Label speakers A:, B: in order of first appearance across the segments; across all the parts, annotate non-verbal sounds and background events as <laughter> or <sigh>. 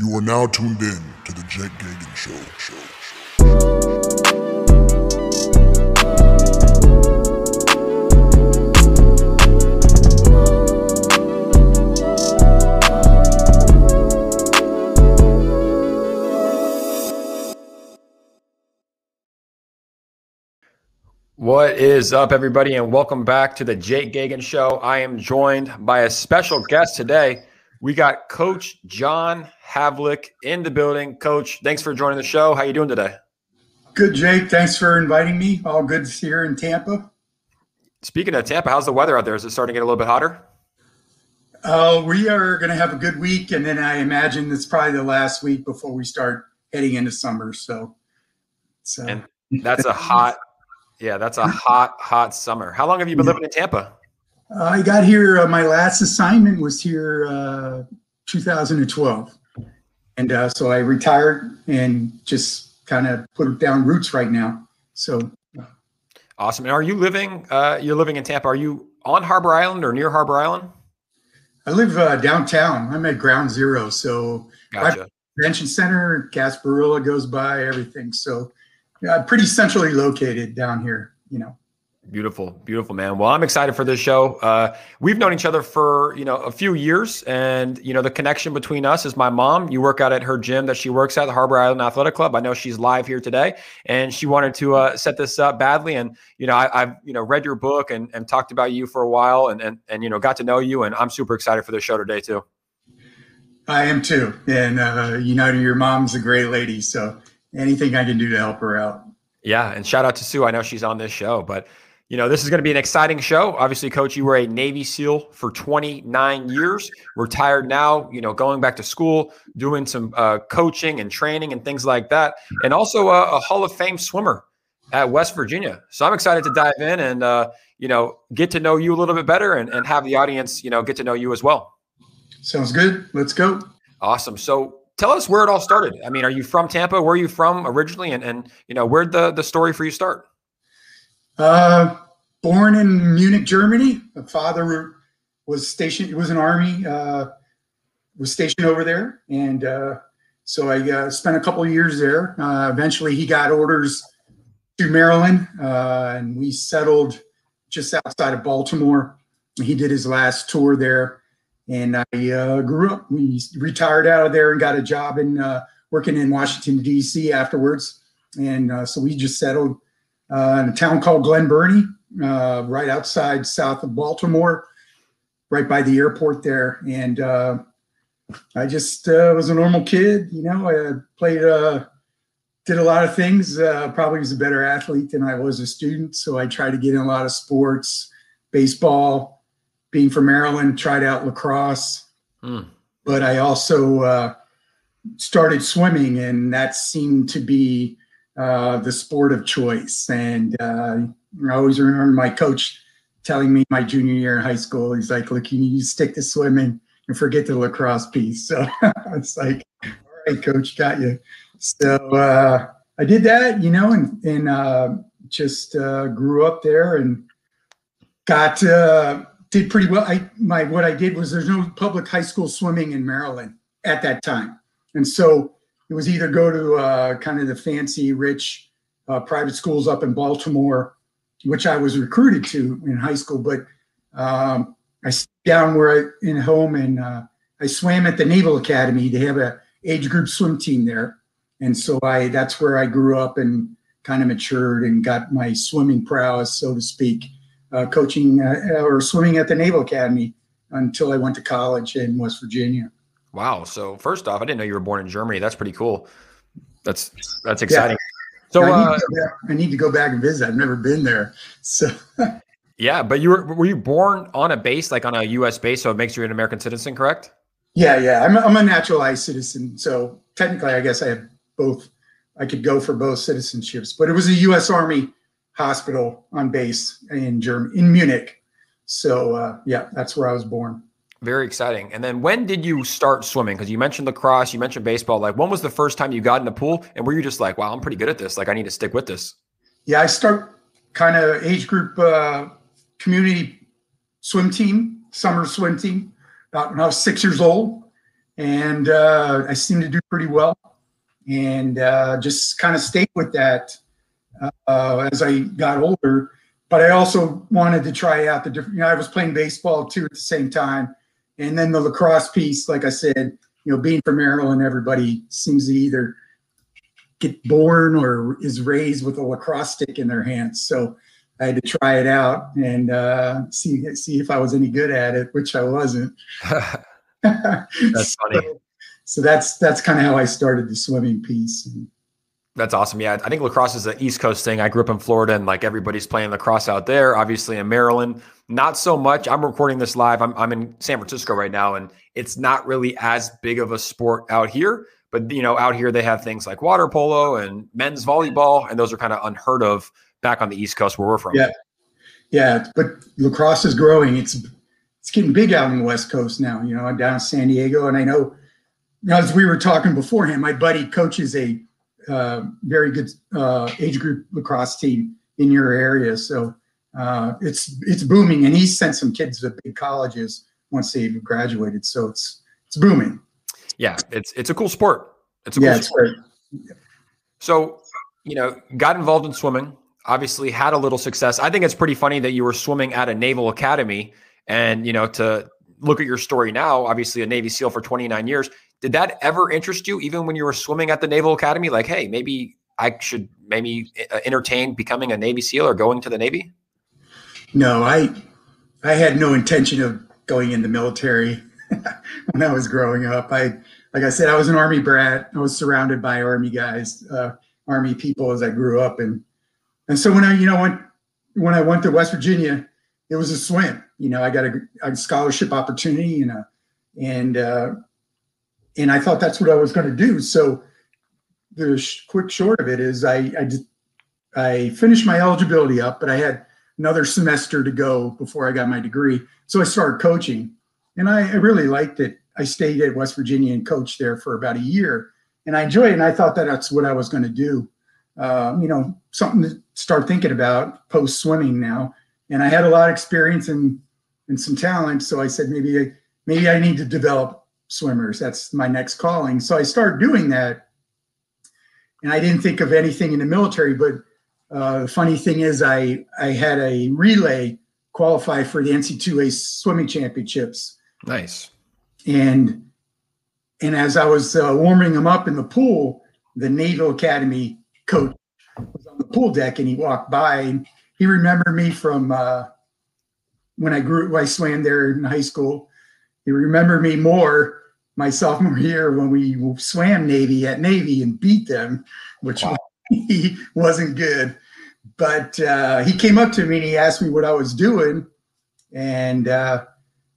A: You are now tuned in to the Jake Gagan Show. Show. Show.
B: What is up, everybody, and welcome back to the Jake Gagan Show. I am joined by a special guest today. We got Coach John Havlik in the building. Coach, thanks for joining the show. How you doing today?
C: Good, Jake. Thanks for inviting me. All good here in Tampa.
B: Speaking of Tampa, how's the weather out there? Is it starting to get a little bit hotter?
C: Uh, we are going to have a good week, and then I imagine it's probably the last week before we start heading into summer. So, so
B: And that's a hot, yeah, that's a hot, hot summer. How long have you been living in Tampa?
C: Uh, I got here. Uh, my last assignment was here uh, 2012, and uh, so I retired and just kind of put down roots right now. So
B: Awesome. And are you living? Uh, you're living in Tampa. Are you on Harbour Island or near Harbour Island?
C: I live uh, downtown. I'm at Ground Zero, so
B: Gotcha.
C: convention center, Gasparilla goes by, everything. So, yeah, pretty centrally located down here. You know,
B: Beautiful, beautiful, man. Well, I'm excited for this show. Uh, we've known each other for you know a few years, and you know the connection between us is my mom. You work out at her gym that she works at, the Harbour Island Athletic Club. I know she's live here today, and she wanted to uh, set this up badly. And you know, I, I've you know read your book and, and talked about you for a while, and and and you know got to know you, and I'm super excited for the show today too.
C: I am too. And, uh, you know, your mom's a great lady. So, anything I can do to help her out.
B: Yeah, and shout out to Sue. I know she's on this show, but you know this is going to be an exciting show. Obviously, Coach, you were a Navy SEAL for 29 years, retired now. You know, going back to school, doing some uh, coaching and training and things like that, and also a, a Hall of Fame swimmer at West Virginia. So I'm excited to dive in and uh, you know get to know you a little bit better and, and have the audience you know get to know you as well.
C: Sounds good. Let's go.
B: Awesome. So tell us where it all started. I mean, are you from Tampa? Where are you from originally? And and you know where'd the the story for you start?
C: Uh, born in Munich, Germany. My father was stationed, was an army, uh, was stationed over there. And uh, so I uh, spent a couple of years there. Uh, eventually, he got orders to Maryland, uh, and we settled just outside of Baltimore. He did his last tour there. And I uh, grew up. We retired out of there and got a job in working in Washington, D.C. afterwards. And so we just settled in a town called Glen Burnie, uh, right outside south of Baltimore, right by the airport there. And uh, I just uh, was a normal kid, you know. I played, uh, did a lot of things. Uh, probably was a better athlete than I was a student, so I tried to get in a lot of sports, baseball. Being from Maryland, tried out lacrosse,
B: Hmm.
C: but I also uh, started swimming, and that seemed to be uh, the sport of choice. And uh, I always remember my coach telling me my junior year in high school, he's like, "Look, you need to stick to swimming and forget the lacrosse piece." <laughs> So it's like, "All right, coach, got you." So uh, I did that, you know, and and uh, just uh, grew up there and got did pretty well. I my what I did was there's no public high school swimming in Maryland at that time, and so it was either go to uh, kind of the fancy, rich uh, private schools up in Baltimore, which I was recruited to in high school. But um, I down where I in home, and uh, I swam at the Naval Academy. They have a age group swim team there, and so I that's where I grew up and kind of matured and got my swimming prowess, so to speak, uh, coaching uh, or swimming at the Naval Academy until I went to college in West Virginia.
B: Wow. So first off, I didn't know you were born in Germany. That's pretty cool. That's that's exciting. So
C: I, need
B: uh,
C: to go back, I need to go back and visit. I've never been there. So <laughs>
B: yeah, but you were were you born on a base, like on a U.S. base, so it makes you an American citizen, correct?
C: yeah, yeah, I'm, a- I'm a naturalized citizen. So technically, I guess I have both. I could go for both citizenships, but it was a U.S. Army hospital on base in Germany, in Munich. So uh, yeah, that's where I was born.
B: Very exciting. And then when did you start swimming? Because you mentioned lacrosse, you mentioned baseball. Like when was the first time you got in the pool, and were you just like, "Wow, I'm pretty good at this. Like I need to stick with this."
C: Yeah, I start kind of age group uh, community swim team, summer swim team, about when I was six years old. and uh, I seemed to do pretty well, and uh, just kind of stayed with that uh, as I got older. But I also wanted to try out the different. You know, I was playing baseball too at the same time, and then the lacrosse piece. Like I said, you know, being from Maryland, everybody seems to either get born or is raised with a lacrosse stick in their hands. So I had to try it out and uh, see see if I was any good at it, which I wasn't. <laughs> <laughs>
B: that's funny.
C: So, so that's that's kind of how I started the swimming piece. And,
B: that's awesome. Yeah, I think lacrosse is an East Coast thing. I grew up in Florida, and like everybody's playing lacrosse out there. Obviously, in Maryland, not so much. I'm recording this live. I'm I'm in San Francisco right now, and it's not really as big of a sport out here. But you know, out here they have things like water polo and men's volleyball, and those are kind of unheard of back on the East Coast where we're from.
C: Yeah, yeah. But lacrosse is growing. It's it's getting big out on the West Coast now. You know, I'm down in San Diego, and I know as we were talking beforehand, my buddy coaches a uh, very good uh, age group lacrosse team in your area. So uh, it's it's booming, and he sent some kids to big colleges once they've graduated. So it's it's booming.
B: Yeah, it's it's a cool sport. It's a
C: yeah,
B: cool
C: it's
B: sport.
C: great.
B: So you know, got involved in swimming. Obviously, had a little success. I think it's pretty funny that you were swimming at a naval academy, and you know to look at your story now. Obviously, a Navy SEAL for 29 years did that ever interest you, even when you were swimming at the Naval Academy? Like, hey, maybe I should maybe uh, entertain becoming a Navy SEAL or going to the Navy?
C: No, I I had no intention of going in the military <laughs> when I was growing up. I like I said, I was an Army brat. I was surrounded by Army guys, uh, Army people as I grew up, and and so when I you know went when I went to West Virginia, it was a swim. You know, I got a, a scholarship opportunity and a and uh, and I thought that's what I was going to do. So the sh- quick short of it is I I, did, I finished my eligibility up, but I had another semester to go before I got my degree. So I started coaching, and I, I really liked it. I stayed at West Virginia and coached there for about a year, and I enjoyed it. And I thought that that's what I was going to do. Um, you know, something to start thinking about post swimming now. And I had a lot of experience and and some talent, so I said maybe I, maybe I need to develop swimmers. That's my next calling. So I started doing that. And I didn't think of anything in the military, but uh, the funny thing is, I, I had a relay qualify for the NC2A swimming championships.
B: Nice.
C: And and as I was uh, warming them up in the pool, the Naval Academy coach was on the pool deck, and he walked by. And he remembered me from uh, when I grew. I swam there in high school. He remember me more my sophomore year when we swam Navy at Navy and beat them, which wow. <laughs> wasn't good. But uh, he came up to me and he asked me what I was doing, and uh,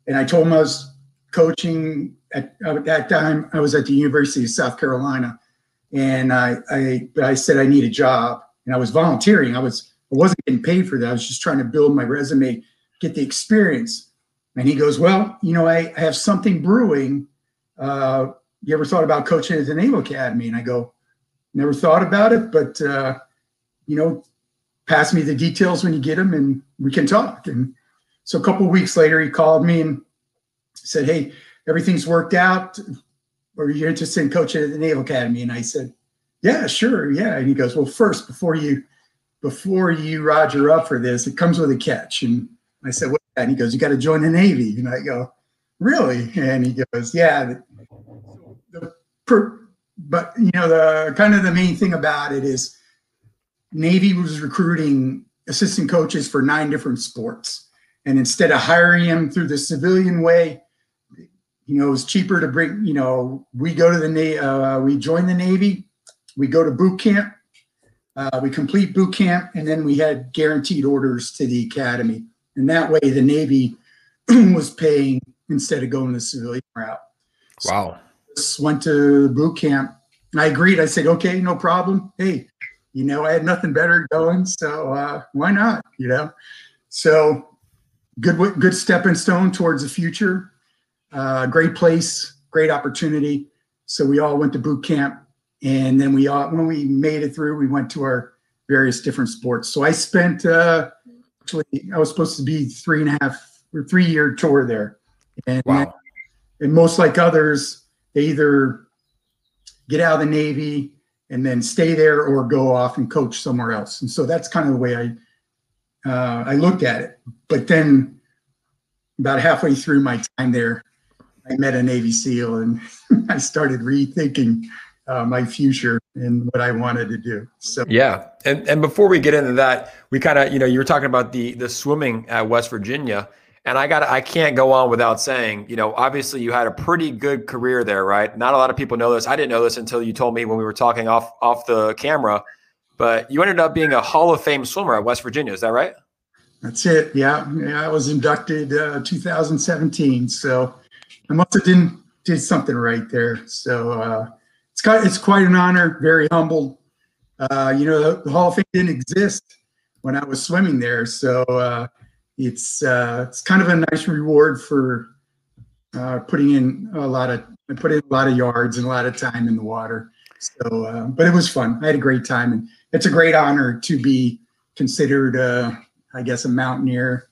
C: and I told him I was coaching at, at that time. I was at the University of South Carolina, and I I I said I need a job, and I was volunteering. I was I wasn't getting paid for that. I was just trying to build my resume, get the experience. And he goes, well, you know, I, I have something brewing uh, you ever thought about coaching at the Naval Academy? And I go, never thought about it, but, uh, you know, pass me the details when you get them and we can talk. And so a couple weeks later, he called me and said, Hey, everything's worked out. Are you interested in coaching at the Naval Academy? And I said, Yeah, sure. Yeah. And he goes, Well, first, before you, before you roger up for this, it comes with a catch. And I said, What? And he goes, You got to join the Navy. And I go, really? And he goes, yeah. The, per, but you know, the kind of the main thing about it is Navy was recruiting assistant coaches for nine different sports. And instead of hiring them through the civilian way, you know, it was cheaper to bring, you know, we go to the Navy, uh, we join the Navy, we go to boot camp, uh, we complete boot camp, and then we had guaranteed orders to the academy. And that way the Navy <clears throat> was paying instead of going the civilian route.
B: Wow.
C: So went to boot camp. I agreed. I said, okay, no problem. Hey, you know, I had nothing better going, so uh, why not? You know, so good, good stepping stone towards the future. Uh, great place, great opportunity. So we all went to boot camp, and then we all, when we made it through, we went to our various different sports. So I spent uh, actually, I was supposed to be three and a half or three year tour there. And,
B: wow.
C: and most like others, they either get out of the Navy and then stay there or go off and coach somewhere else. And so that's kind of the way I uh, I looked at it. But then about halfway through my time there, I met a Navy SEAL and <laughs> I started rethinking uh, my future and what I wanted to do. So
B: yeah, and and before we get into that, we kind of you know you were talking about the the swimming at West Virginia. And I got I can't go on without saying, you know, obviously you had a pretty good career there, right? Not a lot of people know this. I didn't know this until you told me when we were talking off off the camera. But you ended up being a Hall of Fame swimmer at West Virginia. Is that right?
C: That's it. Yeah, yeah I was inducted uh, 2017. So I must have did did something right there. So uh, it's quite an honor. Very humbled. Uh, you know, the, Hall of Fame didn't exist when I was swimming there, so uh, it's uh, it's kind of a nice reward for uh, putting in a lot of I put in a lot of yards and a lot of time in the water. So, uh, but it was fun. I had a great time, and it's a great honor to be considered, I guess, a mountaineer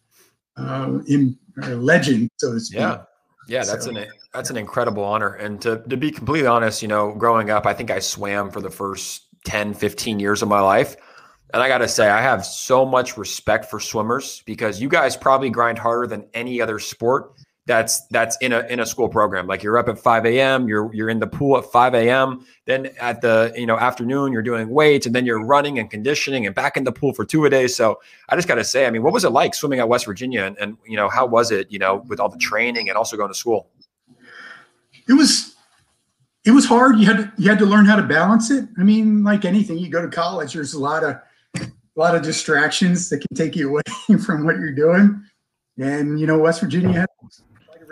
C: in legend, so to speak.
B: Yeah, yeah, that's so. an that's an incredible honor. And to to be completely honest, you know, growing up, I think I swam for the first 10, 15 years of my life. And I got to say, I have so much respect for swimmers because you guys probably grind harder than any other sport that's that's in a in a school program. Like you're up at 5 a.m., you're you're in the pool at 5 a.m. Then at the you know afternoon, you're doing weights, and then you're running and conditioning, and back in the pool for two a day. So I just got to say, I mean, what was it like swimming at West Virginia, and, and you know how was it, you know, with all the training and also going to school?
C: It was it was hard. You had to you had to learn how to balance it. I mean, like anything, you go to college, there's a lot of a lot of distractions that can take you away <laughs> from what you're doing. And you know, West Virginia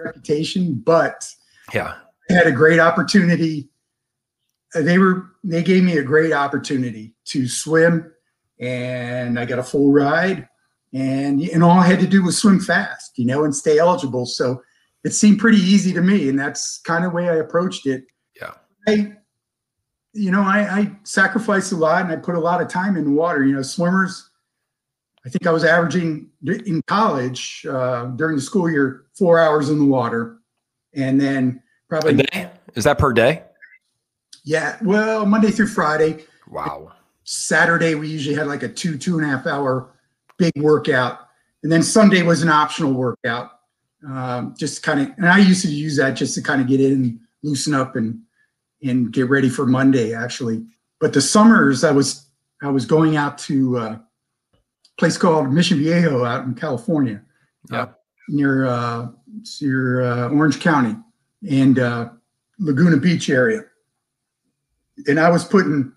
C: reputation, but
B: yeah, I
C: had a great opportunity. Uh, they were they gave me a great opportunity to swim, and I got a full ride, and and all I had to do was swim fast, you know, and stay eligible. So it seemed pretty easy to me, and that's kind of the way I approached it.
B: Yeah.
C: I you know, I, I sacrificed a lot and I put a lot of time in the water. You know, swimmers, I think I was averaging in college uh, during the school year four hours in the water, and then probably.
B: Is that per day?
C: Yeah, well, Monday through Friday.
B: Wow.
C: Saturday we usually had like a two two and a half hour big workout, and then Sunday was an optional workout. Um, just kind of, and I used to use that just to kind of get in, loosen up, and and get ready for Monday actually. But the summers I was I was going out to a place called Mission Viejo out in California.
B: Yeah.
C: Uh, near uh, near uh, Orange County and uh, Laguna Beach area. And I was putting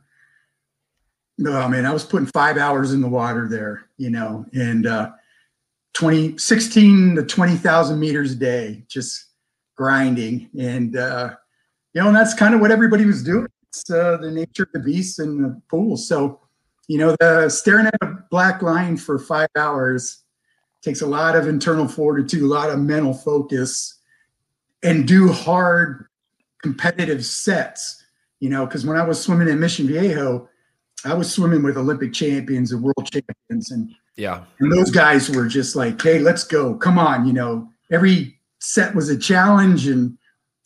C: no, man, I was putting five hours in the water there, you know, and uh, 20, 16 to 20,000 meters a day, just grinding. And uh, you know, and that's kind of what everybody was doing. It's uh, the nature of the beast in the pool. So, you know, the staring at a black line for five hours takes a lot of internal fortitude, a lot of mental focus, and do hard competitive sets. You know, because when I was swimming in Mission Viejo, I was swimming with Olympic champions and world champions, and
B: yeah,
C: and those guys were just like, "Hey, let's go! Come on!" You know, every set was a challenge, and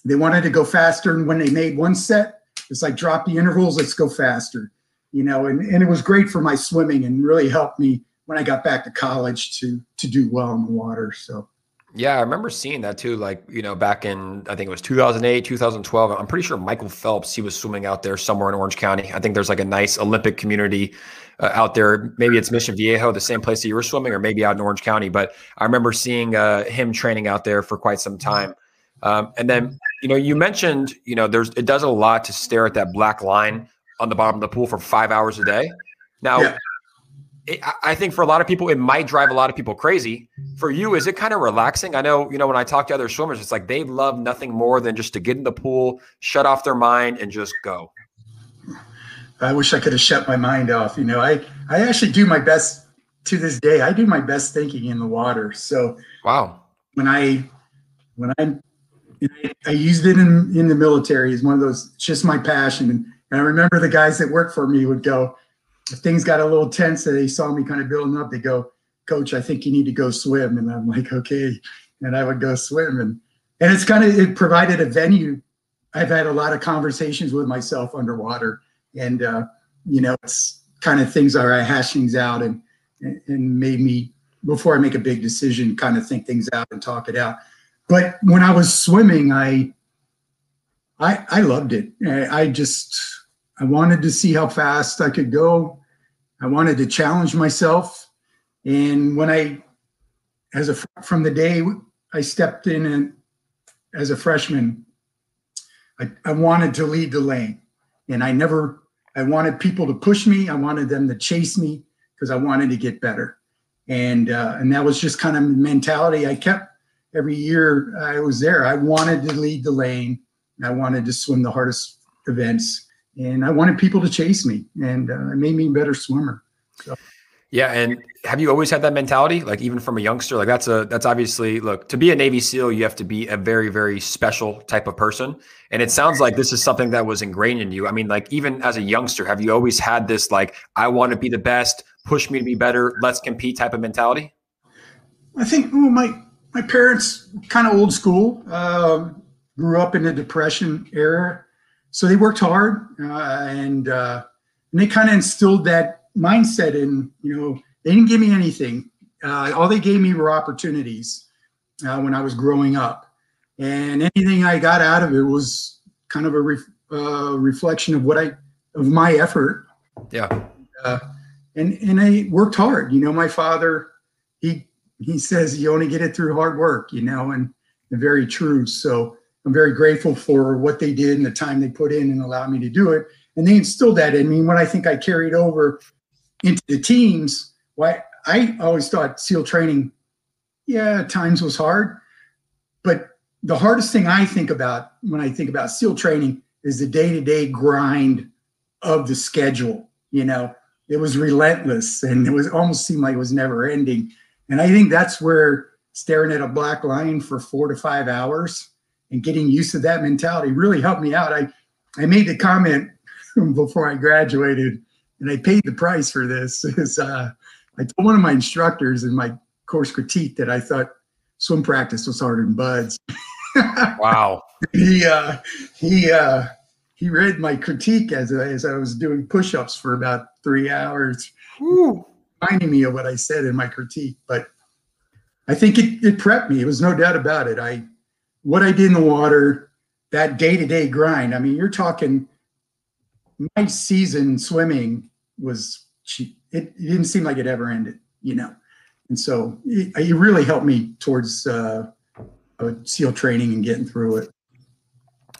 C: they wanted to go faster. And when they made one set, it's like drop the intervals, let's go faster. You know, and, and it was great for my swimming and really helped me when I got back to college to to do well in the water. So
B: yeah, I remember seeing that too. Like, you know, back in, I think it was 2008, 2012. I'm pretty sure Michael Phelps, he was swimming out there somewhere in Orange County. I think there's like a nice Olympic community uh, out there. Maybe it's Mission Viejo, the same place that you were swimming, or maybe out in Orange County. But I remember seeing uh, him training out there for quite some time. Um, and then, you know, you mentioned, you know, there's it does a lot to stare at that black line on the bottom of the pool for five hours a day. Now, yeah. It, I think for a lot of people, it might drive a lot of people crazy. For you, is it kind of relaxing? I know, you know, when I talk to other swimmers, it's like they love nothing more than just to get in the pool, shut off their mind, and just go.
C: I wish I could have shut my mind off. You know, I I actually do my best to this day. I do my best thinking in the water. So
B: wow,
C: when I when I'm I used it in, in the military as one of those, it's just my passion. And, and I remember the guys that worked for me would go, if things got a little tense and they saw me kind of building up, they go, coach, I think you need to go swim. And I'm like, okay. And I would go swim. And, and it's kind of, it provided a venue I've had a lot of conversations with myself underwater, and uh, you know, it's kind of things are I hash things out and and made me before I make a big decision, kind of think things out and talk it out. But when I was swimming, I I I loved it. I just I wanted to see how fast I could go. I wanted to challenge myself. And when I, as a from the day I stepped in and as a freshman, I, I wanted to lead the lane. And I never, I wanted people to push me. I wanted them to chase me because I wanted to get better. And uh, and that was just kind of the mentality I kept every year I was there. I wanted to lead the lane. I wanted to swim the hardest events and I wanted people to chase me, and uh, it made me a better swimmer. So.
B: Yeah, and have you always had that mentality? Like even from a youngster, like that's a that's obviously look to be a Navy SEAL, you have to be a very very special type of person, and it sounds like this is something that was ingrained in you. I mean, like even as a youngster, have you always had this like I want to be the best, push me to be better, let's compete type of mentality?
C: I think well, my my parents kind of old school, um, grew up in the Depression era, so they worked hard uh, and uh, and they kind of instilled that mindset in you know they didn't give me anything. Uh, all they gave me were opportunities uh, when i was growing up. And anything i got out of it was kind of a ref, uh, reflection of what i of my effort.
B: Yeah.
C: Uh, and and i worked hard. You know my father he he says you only get it through hard work you know and, and very true. So I'm very grateful for what they did and the time they put in and allowed me to do it. And they instilled that in me. When I think I carried over into the teams, why I always thought SEAL training, yeah, times was hard. But the hardest thing I think about when I think about SEAL training is the day-to-day grind of the schedule. You know, it was relentless and it was almost seemed like it was never ending. And I think that's where staring at a black line for four to five hours and getting used to that mentality really helped me out. I, I made the comment <laughs> before I graduated, and I paid the price for this. <laughs> Is uh, I told one of my instructors in my course critique that I thought swim practice was harder than BUD/S. <laughs>
B: wow.
C: he uh, he uh, he read my critique as as I was doing push-ups for about three hours, reminding me of what I said in my critique. But I think it, it prepped me. It was no doubt about it. I what I did in the water, that day to day grind. I mean, you're talking my season swimming was cheap. It, it, didn't seem like it ever ended, you know. And so it, it really helped me towards uh, SEAL training and getting through it.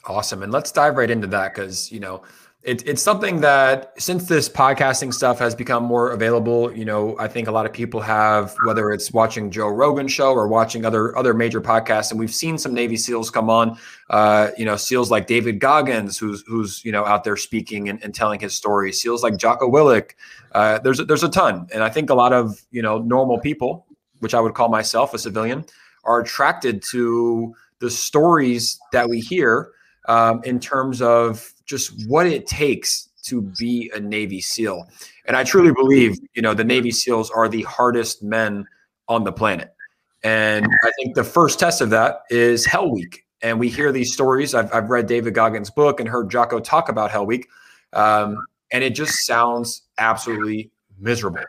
B: Awesome. And let's dive right into that because, you know, it, it's something that since this podcasting stuff has become more available, you know, I think a lot of people have, whether it's watching Joe Rogan show or watching other other major podcasts, and we've seen some Navy SEALs come on, uh, you know, SEALs like David Goggins, who's who's you know out there speaking and, and telling his story, SEALs like Jocko Willink. Uh, there's there's a ton, and I think a lot of you know normal people, which I would call myself a civilian, are attracted to the stories that we hear um, in terms of just what it takes to be a Navy SEAL. And I truly believe, you know, the Navy SEALs are the hardest men on the planet. And I think the first test of that is Hell Week. And we hear these stories. I've, I've read David Goggins' book and heard Jocko talk about Hell Week. Um, and it just sounds absolutely miserable.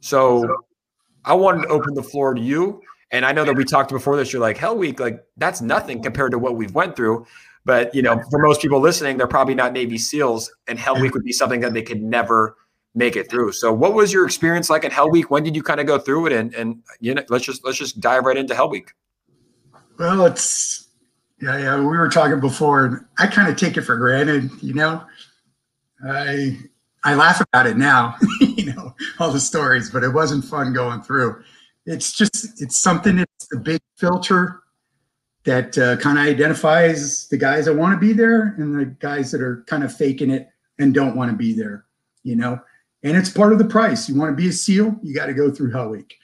B: So I wanted to open the floor to you. And I know that we talked before this. You're like, Hell Week, like that's nothing compared to what we've went through. But you know, for most people listening, they're probably not Navy SEALs, and Hell Week would be something that they could never make it through. So, what was your experience like at Hell Week? When did you kind of go through it? And and you know, let's just let's just dive right into Hell Week.
C: Well, it's yeah, yeah. We were talking before, and I kind of take it for granted. You know, I I laugh about it now. <laughs> you know, all the stories, but it wasn't fun going through. It's just it's something. It's a big filter that uh, kind of identifies the guys that want to be there and the guys that are kind of faking it and don't want to be there, you know. And it's part of the price. You want to be a SEAL, you got to go through Hell Week.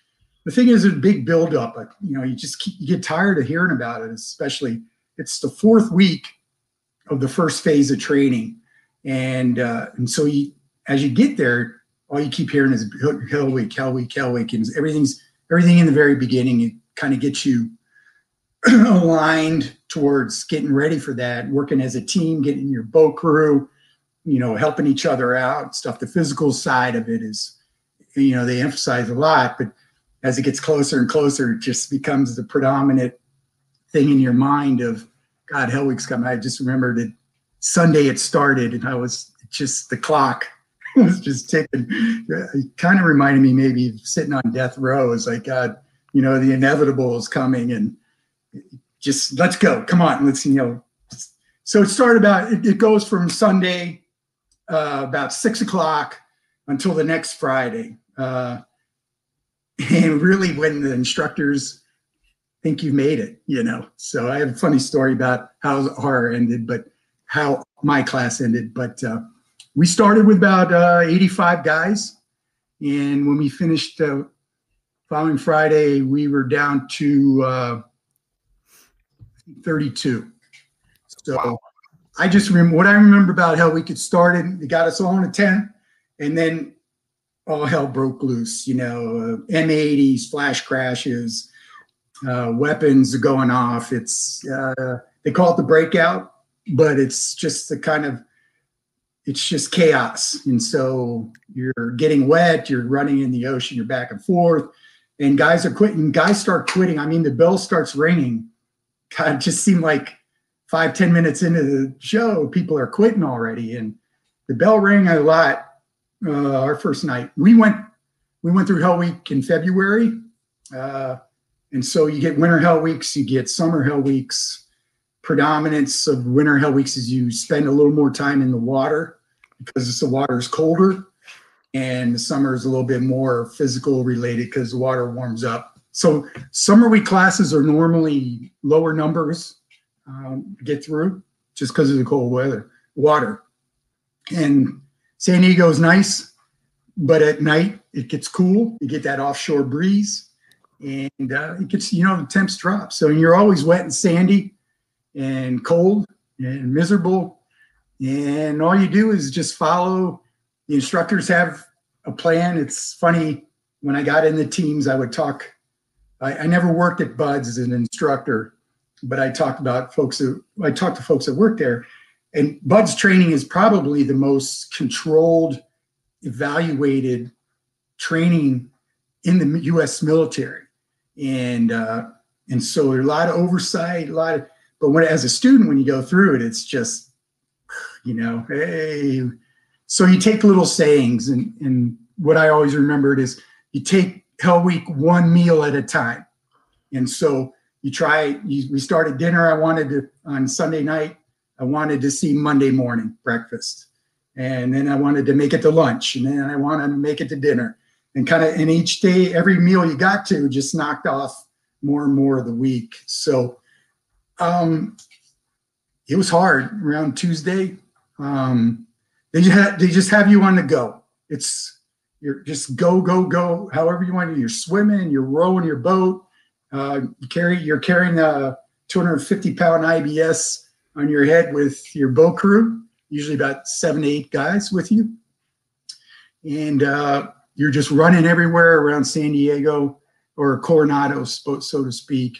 C: The thing is, a big buildup. You know, you just keep, you get tired of hearing about it. Especially, it's the fourth week of the first phase of training, and uh, and so you, as you get there, all you keep hearing is Hell Week, Hell Week, Hell Week, and everything's everything in the very beginning. It kind of gets you <clears throat> aligned towards getting ready for that, working as a team, getting your boat crew, you know, helping each other out, stuff. The physical side of it is, you know, they emphasize a lot, but as it gets closer and closer, it just becomes the predominant thing in your mind of, God, Hell Week's coming. I just remember that Sunday it started and I was just, the clock <laughs> was just ticking. It kind of reminded me maybe of sitting on death row. It's like, God, you know, the inevitable is coming and just let's go. Come on, let's, you know. So it started about, it, it goes from Sunday uh, about six o'clock until the next Friday. Uh, <laughs> and really when the instructors think you've made it, you know. So I have a funny story about how horror ended, but how my class ended. But uh, we started with about uh, 85 guys. And when we finished uh, following Friday, we were down to uh, 32. So wow. I just remember what I remember about how we It started, it got us all in a tent, and then all hell broke loose. You know, uh, M80s, flash crashes, uh, weapons going off. It's uh, they call it the breakout, but it's just the kind of it's just chaos. And so you're getting wet, you're running in the ocean, you're back and forth, and guys are quitting. Guys start quitting. I mean, the bell starts ringing. God, just seemed like five ten minutes into the show, people are quitting already, and the bell rang a lot. Uh, our first night, we went we went through Hell Week in February, uh, and so you get winter Hell Weeks, you get summer Hell Weeks. Predominance of winter Hell Weeks is you spend a little more time in the water because the water is colder, and the summer is a little bit more physical related because the water warms up. So summer week classes are normally lower numbers um, get through just because of the cold weather, water. And San Diego is nice, but at night it gets cool. You get that offshore breeze, and uh, it gets you know the temps drop. So you're always wet and sandy, and cold and miserable. And all you do is just follow. The instructors have a plan. It's funny when I got in the teams, I would talk. I, I never worked at BUD/S as an instructor, but I talked about folks that I talked to folks that work there, and BUD/S training is probably the most controlled, evaluated training in the U.S. military, and uh, and so a lot of oversight, a lot of. But when as a student, when you go through it, it's just, you know, hey. So you take little sayings, and and what I always remembered is you take Hell Week one meal at a time, and so you try you, we started dinner. I wanted to on sunday night i wanted to see monday morning breakfast. And then i wanted to make it to lunch. And then i wanted to make it to dinner. And kind of in each day every meal you got to just knocked off more and more of the week. So um it was hard around tuesday. Um they just, they just have you on the go. It's you're just go go go however you want to you're swimming you're rowing your boat uh, you carry you're carrying a 250 pound IBS on your head with your boat crew, usually about seven to eight guys with you, and uh, you're just running everywhere around San Diego or Coronado, so to speak,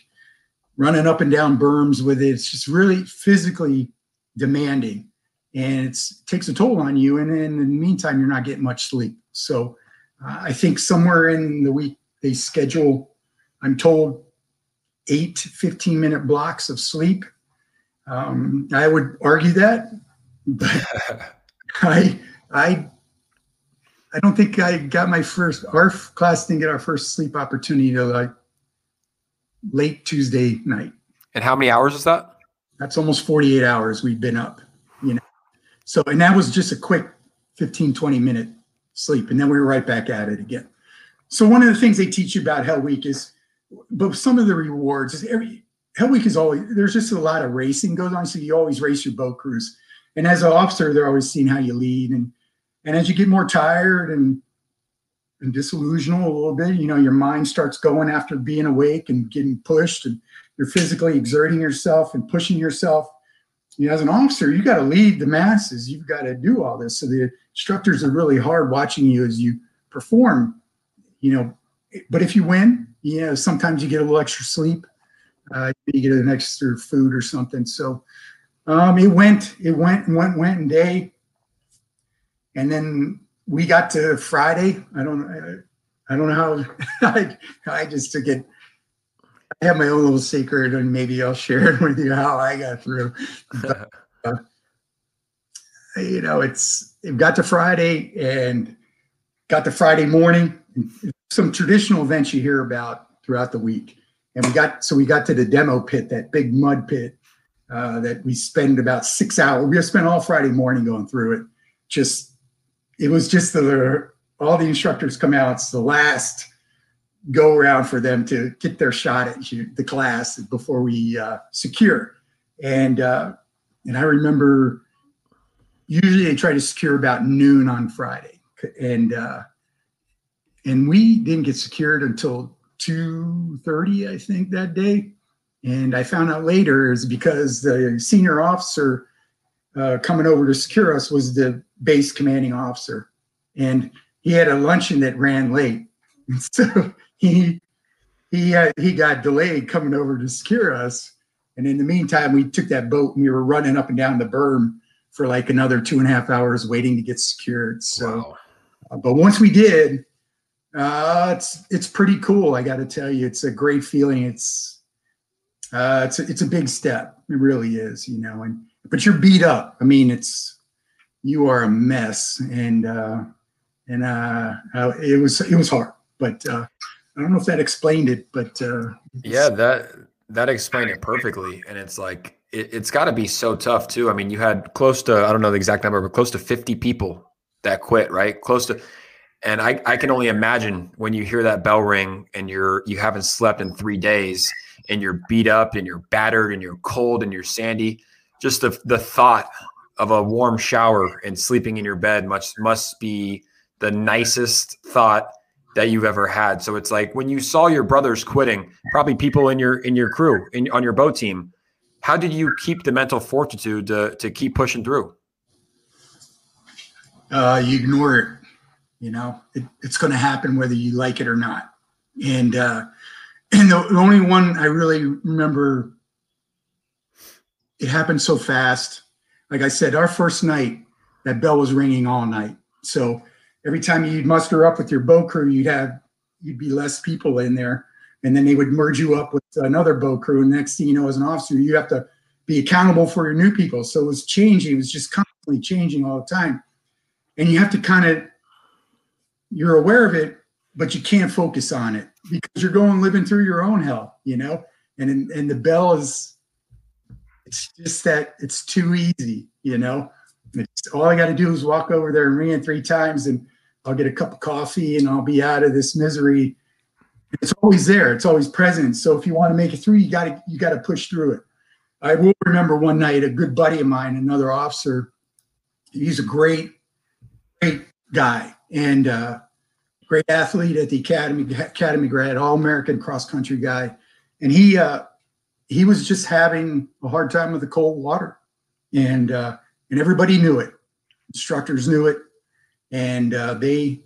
C: running up and down berms with it. It's just really physically demanding, and it takes a toll on you. And in the meantime, you're not getting much sleep. So uh, I think somewhere in the week they schedule I'm told eight 15 minute blocks of sleep. Um, I would argue that, but <laughs> I, I, I don't think I got my first, our class didn't get our first sleep opportunity till like late Tuesday night.
B: And how many hours is that?
C: That's almost 48 hours we've been up, you know. So, and that was just a quick 15, 20 minute sleep. And then we were right back at it again. So, one of the things they teach you about Hell Week is but some of the rewards is every Hell Week is always there's just a lot of racing goes on, so you always race your boat crews. And as an officer, they're always seeing how you lead, and and as you get more tired and and disillusional a little bit, you know, your mind starts going after being awake and getting pushed, and you're physically exerting yourself and pushing yourself. You know, as an officer, you got to lead the masses. You've got to do all this. So the instructors are really hard watching you as you perform. You know, but if you win, you know, sometimes you get a little extra sleep. uh, you get an extra food or something. So um, it went, it went went, went and day. And then we got to Friday. I don't, I don't know how <laughs> I, I just took it. I have my own little secret and maybe I'll share it <laughs> with you how I got through. But, <laughs> you know, it's, it got to Friday and got to Friday morning. Some traditional events you hear about throughout the week. And we got, so we got to the demo pit, that big mud pit uh, that we spend about six hours. We spent all Friday morning going through it. Just, it was just the, all the instructors come out. It's the last go around for them to get their shot at you, the class before we uh, secure. And, uh, and I remember usually they try to secure about noon on Friday. And, uh, and we didn't get secured until 2.30, I think that day. And I found out later is because the senior officer uh, coming over to secure us was the base commanding officer. And he had a luncheon that ran late. And so he, he, uh, he got delayed coming over to secure us. And in the meantime, we took that boat and we were running up and down the berm for like another two and a half hours waiting to get secured. So,
B: Wow.
C: uh, but once we did, uh, it's it's pretty cool. I got to tell you, it's a great feeling. It's uh, it's a, it's a big step. It really is, you know. And but you're beat up. I mean, it's you are a mess, and uh, and uh, uh, it was it was hard. But uh, I don't know if that explained it, but uh,
B: Yeah, that that explained it perfectly. And it's like it, it's got to be so tough too. I mean, you had close to I don't know the exact number, but close to 50 people that quit, right? Close to and I, I can only imagine when you hear that bell ring and you're you haven't slept in three days and you're beat up and you're battered and you're cold and you're sandy. Just the the thought of a warm shower and sleeping in your bed must must be the nicest thought that you've ever had. So it's like when you saw your brothers quitting, probably people in your in your crew in on your boat team, how did you keep the mental fortitude to to keep pushing through?
C: uh, you ignore it. You know, it, it's going to happen whether you like it or not. And uh, <clears throat> and the, only one I really remember, it happened so fast. Like I said, our first night, that bell was ringing all night. So every time you'd muster up with your boat crew, you'd have you'd be less people in there, and then they would merge you up with another boat crew. And next thing you know, as an officer, you have to be accountable for your new people. So it was changing. It was just constantly changing all the time and you have to kind of you're aware of it but you can't focus on it because you're going living through your own hell you know and and the bell is it's just that it's too easy you know it's, all i got to do is walk over there and ring it three times and i'll get a cup of coffee and i'll be out of this misery it's always there. It's always present. So if you want to make it through you got to you got to push through it. I will remember one night a good buddy of mine another officer he's a great great guy and uh, great athlete at the academy academy grad all american cross country guy. And he uh, he was just having a hard time with the cold water. And uh, and everybody knew it. Instructors knew it. And uh, they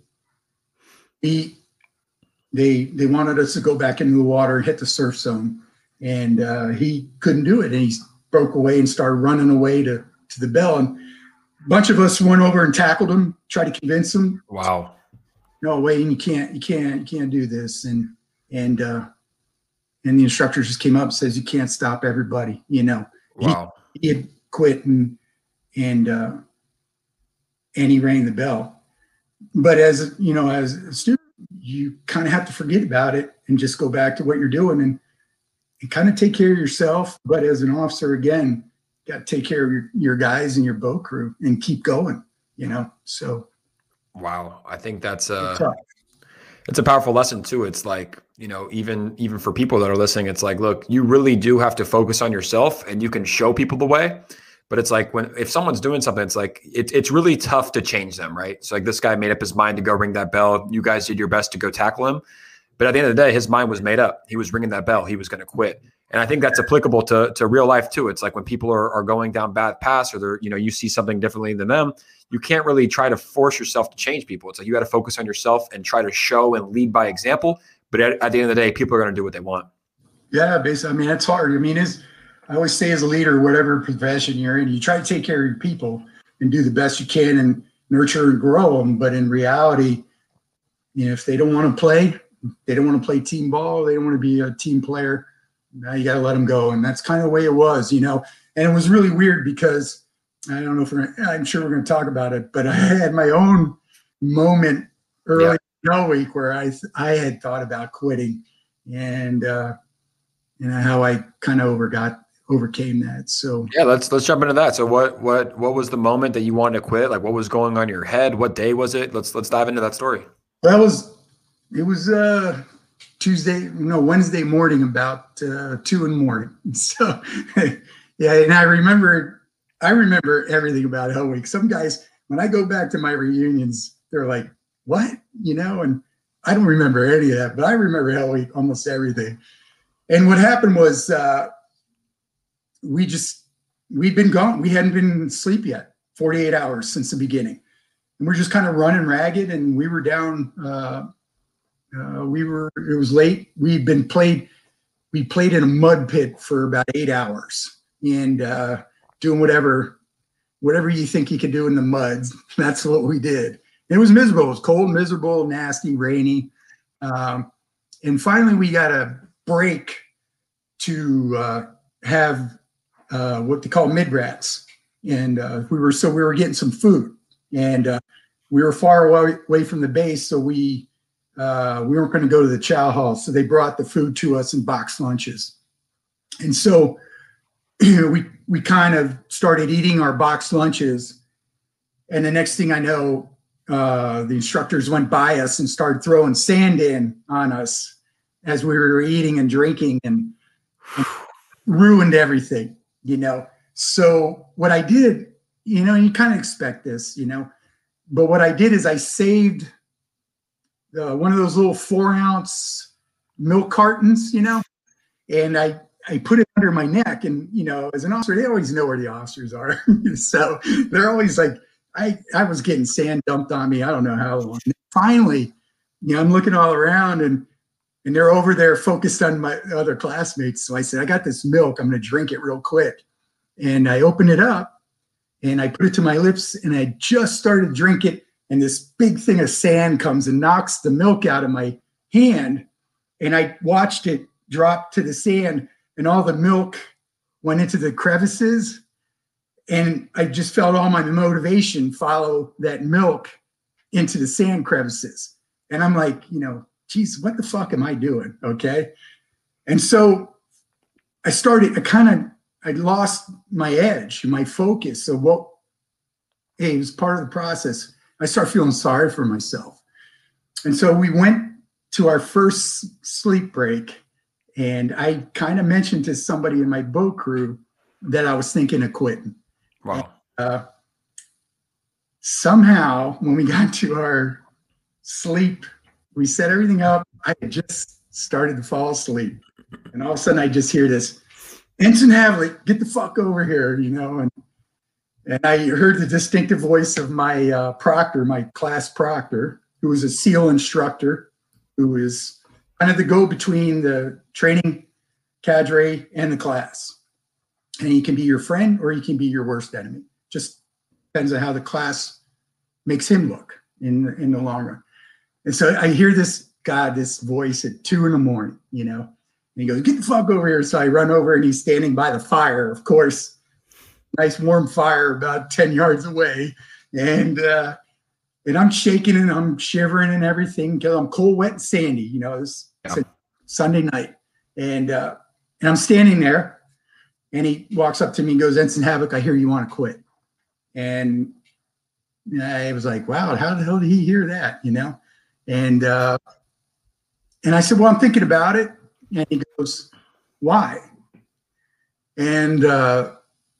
C: he they they wanted us to go back into the water and hit the surf zone and uh, he couldn't do it and he broke away and started running away to to the bell and a bunch of us went over and tackled him, tried to convince him,
B: Wow.
C: no, Wayne, you can't, you can't, you can't do this. And, and, uh, and the instructor just came up and says, you can't stop everybody, you know,
B: Wow.
C: he had quit and, and, uh, and he rang the bell. But as, you know, as a student, you kind of have to forget about it and just go back to what you're doing and, and kind of take care of yourself. But as an officer, again, got to take care of your, your guys and your boat crew and keep going, you know? So
B: Wow. I think that's uh it's a powerful lesson too. It's like, you know, even even for people that are listening, it's like, look, you really do have to focus on yourself and you can show people the way. But it's like when if someone's doing something, it's like it, it's really tough to change them, right? So like this guy made up his mind to go ring that bell. You guys did your best to go tackle him. But at the end of the day, his mind was made up. He was ringing that bell. He was going to quit. And I think that's applicable to, to real life too. It's like when people are, are going down bad paths or they're, you know, you see something differently than them, you can't really try to force yourself to change people. It's like you got to focus on yourself and try to show and lead by example. But at, at the end of the day, people are going to do what they want.
C: Yeah, basically. I mean, it's hard. I mean, as I always say, as a leader, whatever profession you're in, you try to take care of your people and do the best you can and nurture and grow them. But in reality, you know, if they don't want to play, they don't want to play team ball, they don't want to be a team player. Now you got to let them go, and that's kind of the way it was, you know. And it was really weird because I don't know if we're. I'm sure we're going to talk about it, but <laughs> I had my own moment early yeah. week where I I had thought about quitting, and uh, you know how I kind of overgot overcame that. So
B: yeah, let's let's jump into that. So what what what was the moment that you wanted to quit? Like what was going on in your head? What day was it? Let's let's dive into that story.
C: That was it was uh Tuesday, no Wednesday morning about uh, two in the morning. <laughs> So yeah, and I remember I remember everything about Hell Week. Some guys, when I go back to my reunions, they're like, "What?" You know, and I don't remember any of that, but I remember Hell Week almost everything. And what happened was uh, we just we'd been gone. We hadn't been asleep yet, 48 hours since the beginning, and we're just kind of running ragged. And we were down. Uh, uh, we were. It was late. We'd been played. We played in a mud pit for about eight hours, and uh, doing whatever whatever you think you could do in the mud. <laughs> That's what we did. It was miserable. It was cold, miserable, nasty, rainy. Um, and finally, we got a break to uh, have uh, what they call mid rats. And uh, we were so we were getting some food, and uh, we were far away, away from the base, so we uh, we weren't going to go to the chow hall. So they brought the food to us in box lunches, and so <clears throat> we we kind of started eating our box lunches. And the next thing I know, uh, the instructors went by us and started throwing sand in on us as we were eating and drinking and, and ruined everything, you know. So what I did, you know, you kind of expect this, you know, but what I did is I saved uh, one of those little four ounce milk cartons, you know, and I I put it under my neck, and you know, as an officer, they always know where the officers are, <laughs> so they're always like, I I was getting sand dumped on me. I don't know how long. Finally, you know, I'm looking all around, and and they're over there focused on my other classmates. So I said, I got this milk. I'm going to drink it real quick, and I open it up, and I put it to my lips, and I just started to drink it, and this big thing of sand comes and knocks the milk out of my hand, and I watched it drop to the sand and all the milk went into the crevices. And I just felt all my motivation follow that milk into the sand crevices. And I'm like, you know, geez, what the fuck am I doing? Okay. And so I started, I kind of, I lost my edge, my focus. So what, hey, it was part of the process. I started feeling sorry for myself. And so we went to our first sleep break and I kind of mentioned to somebody in my boat crew that I was thinking of quitting.
B: Wow.
C: Uh, somehow, when we got to our sleep, we set everything up. I had just started to fall asleep. And all of a sudden, I just hear this Ensign Havlik, get the fuck over here, you know. And and I heard the distinctive voice of my uh, proctor, my class proctor, who was a SEAL instructor, who is kind of the go between the training cadre and the class. And he can be your friend or he can be your worst enemy. Just depends on how the class makes him look in in the long run. And so I hear this God, this voice at two in the morning, you know, and he goes, "Get the fuck over here!" So I run over, and he's standing by the fire, of course, nice warm fire about ten yards away, and uh, and I'm shaking and I'm shivering and everything because I'm cold, wet, and sandy. You know, it's, yeah. it's Sunday night, and uh, and I'm standing there, and he walks up to me and goes, "Ensign Havlik, I hear you want to quit," and I was like, "Wow, how the hell did he hear that?" You know, and uh, and I said, "Well, I'm thinking about it," and he goes, "Why?" And uh,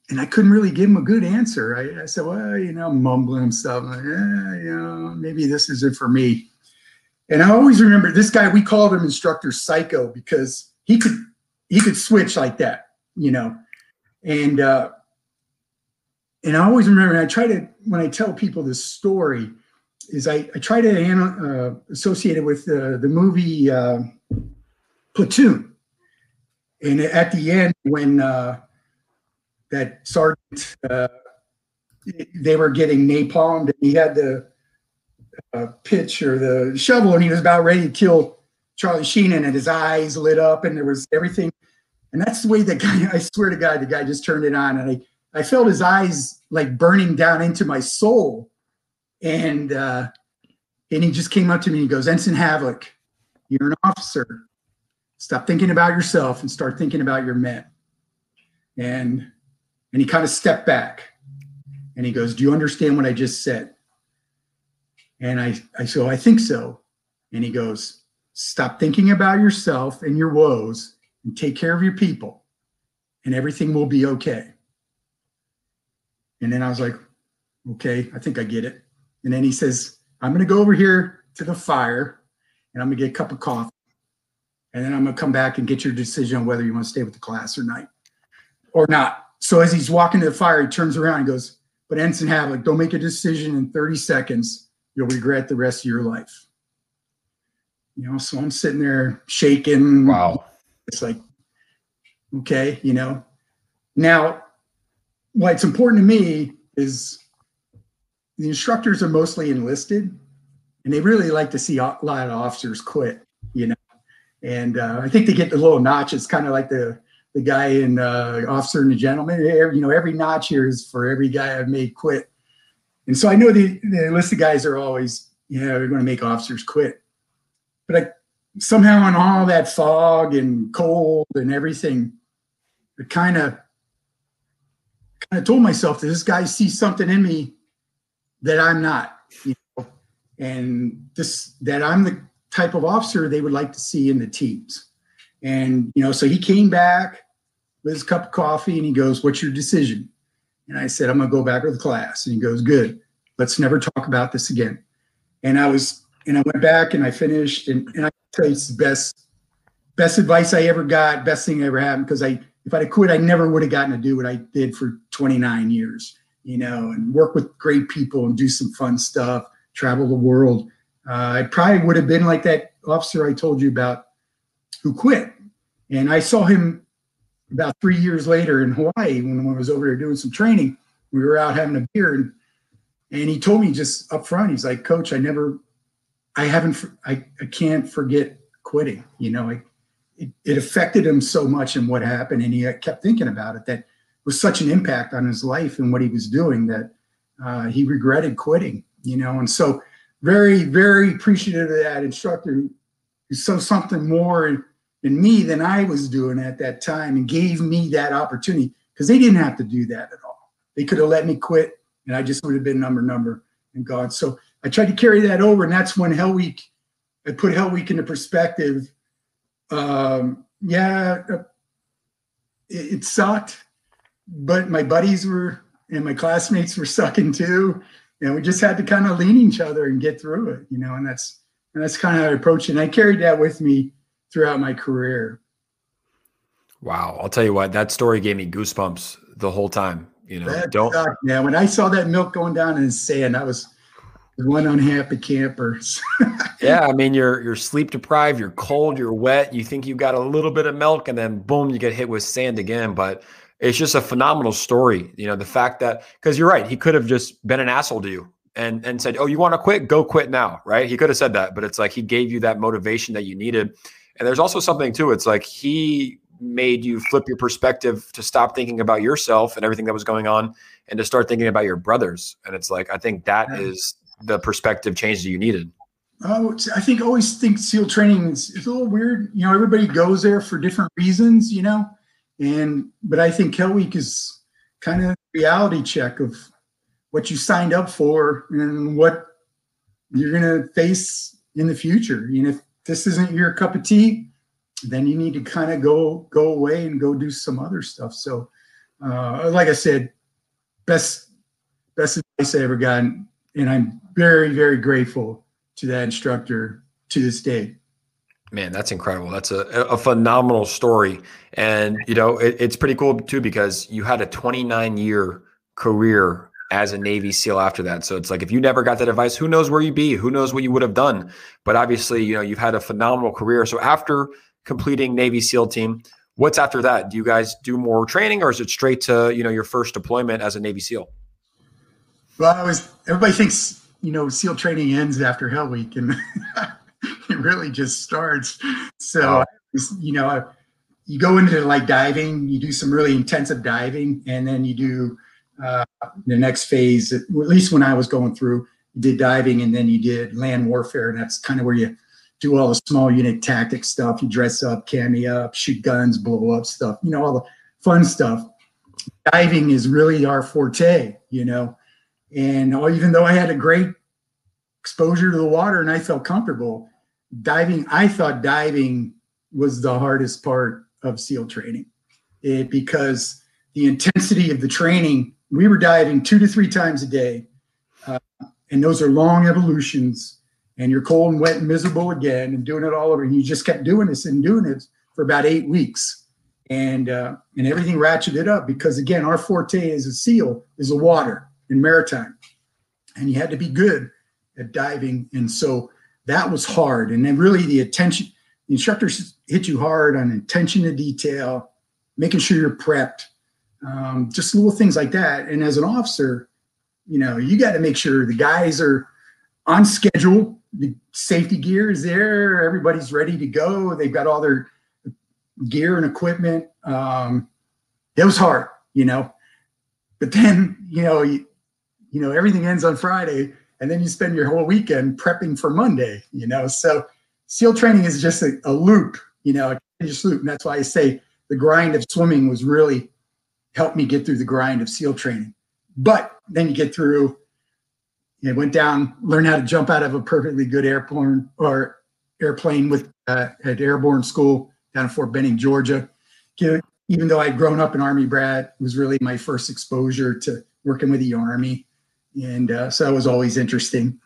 C: and I couldn't really give him a good answer. I, I said, well, you know, mumbling stuff. Like, yeah, you know, maybe this isn't for me. And I always remember this guy. We called him Instructor Psycho because he could he could switch like that, you know. And uh, and I always remember. I try to when I tell people this story, is I, I try to uh, associate it with the the movie uh, Platoon And at the end, when uh, that sergeant, uh, they were getting napalmed, and he had the uh, pitch or the shovel, and he was about ready to kill Charlie Sheenan, and his eyes lit up, and there was everything. And that's the way the guy, <laughs> I swear to God, the guy just turned it on, and I, I felt his eyes like burning down into my soul. And uh, and he just came up to me and he goes, Ensign Havlik, you're an officer. Stop thinking about yourself and start thinking about your men. And and he kind of stepped back and he goes, Do you understand what I just said? And I, I oh, I think so. And he goes, Stop thinking about yourself and your woes and take care of your people, and everything will be okay. And then I was like, Okay, I think I get it. And then he says, I'm going to go over here to the fire and I'm going to get a cup of coffee. And then I'm going to come back and get your decision on whether you want to stay with the class or not. Or not. So as he's walking to the fire, he turns around and goes, But Ensign Havlik, don't make a decision in 30 seconds. You'll regret the rest of your life. You know, so I'm sitting there shaking.
B: Wow.
C: It's like, okay, you know. Now, what's important to me is the instructors are mostly enlisted and they really like to see a lot of officers quit, you know. And uh, I think they get the little notch. It's kind of like the the guy in uh, Officer and the Gentleman. You know, every notch here is for every guy I've made quit. And so I know the, the enlisted guys are always, you know, they're going to make officers quit. But I somehow in all that fog and cold and everything, it kind of kind of told myself that this guy sees something in me that I'm not, you know, and this that I'm the type of officer they would like to see in the teams. And you know, so he came back with his cup of coffee and he goes, "What's your decision?" And I said, "I'm going to go back to the class." And he goes, "Good. Let's never talk about this again." And I was, and I went back and I finished, and, and I tell you, it's the best, best advice I ever got, best thing that ever happened. Because I, if I'd quit, I never would have gotten to do what I did for 29 years you know, and work with great people and do some fun stuff, travel the world. Uh, I probably would have been like that officer I told you about who quit. And I saw him about three years later in Hawaii when I was over there doing some training. We were out having a beer and, and he told me just up front, he's like, Coach, I never, I haven't, I, I can't forget quitting. You know, I, it, it affected him so much and what happened. And he kept thinking about it that was such an impact on his life and what he was doing that uh, he regretted quitting, you know. And so, very, very appreciative of that instructor who saw something more in, in me than I was doing at that time and gave me that opportunity because they didn't have to do that at all. They could have let me quit and I just would have been number, number and gone. So I tried to carry that over, and that's when Hell Week, I put Hell Week into perspective. Um, yeah, uh, it, it sucked but my buddies were and my classmates were <laughs> sucking too. And we just had to kind of lean each other and get through it, you know, and that's and that's kind of how I approached it. And I carried that with me throughout my career.
B: Wow. I'll tell you what, that story gave me goosebumps the whole time. You know, that don't
C: sucked, yeah. When I saw that milk going down in the sand, I was one unhappy camper. <laughs>
B: yeah, I mean, you're you're sleep deprived, you're cold, you're wet, you think you got a little bit of milk, and then boom, you get hit with sand again. But it's just a phenomenal story. You know, the fact that because you're right, he could have just been an asshole to you and and said, "Oh, you want to quit? Go quit now." Right? He could have said that, but it's like he gave you that motivation that you needed. And there's also something too. It's like he made you flip your perspective to stop thinking about yourself and everything that was going on and to start thinking about your brothers. And it's like I think that is the perspective change that you needed.
C: Oh, I think always think SEAL training is, is a little weird. You know, everybody goes there for different reasons. You know, and but I think Hell Week is kind of reality check of what you signed up for and what you're gonna face in the future. Know, if this isn't your cup of tea, then you need to kind of go go away and go do some other stuff. So, uh, like I said, best best advice I ever gotten, and I'm very very grateful to that instructor to this day.
B: Man, that's incredible. That's a, a phenomenal story. And, you know, it, it's pretty cool too because you had a 29 year career as a Navy SEAL after that. So it's like if you never got that advice, who knows where you'd be? Who knows what you would have done? But obviously, you know, you've had a phenomenal career. So after completing Navy SEAL team, what's after that? Do you guys do more training, or is it straight to you know your first deployment as a Navy SEAL?
C: Well, I was. Everybody thinks you know SEAL training ends after Hell Week, and <laughs> <laughs> it really just starts. So you know, you go into like diving, you do some really intensive diving, and then you do uh, the next phase. At least when I was going through, you did diving, and then you did land warfare, and that's kind of where you do all the small unit tactic stuff. You dress up, cami up, shoot guns, blow up stuff. You know all the fun stuff. Diving is really our forte, you know. And oh, even though I had a great exposure to the water and I felt comfortable, diving, I thought diving was the hardest part of SEAL training it, because the intensity of the training, we were diving two to three times a day. Uh, and those are long evolutions. And you're cold and wet and miserable again and doing it all over. And you just kept doing this and doing it for about eight weeks. And uh, and everything ratcheted up because again, our forte as a SEAL is the water and maritime. And you had to be good at diving. And so that was hard. And then really the attention, the instructors hit you hard on attention to detail, making sure you're prepped, um, just little things like that. And as an officer, you know, you got to make sure the guys are on schedule. The safety gear is there. Everybody's ready to go. They've got all their gear and equipment. Um, it was hard, you know, but then, you know, you, you know, everything ends on Friday and then you spend your whole weekend prepping for Monday, you know? So SEAL training is just a, a loop, you know, a continuous loop. And that's why I say the grind of swimming was really helped me get through the grind of SEAL training. But then you get through, you know, went down, learned how to jump out of a perfectly good airplane or airplane with uh, at airborne school down in Fort Benning, Georgia. Even though I'd grown up an Army brat, it was really my first exposure to working with the Army. And uh, so that was always interesting.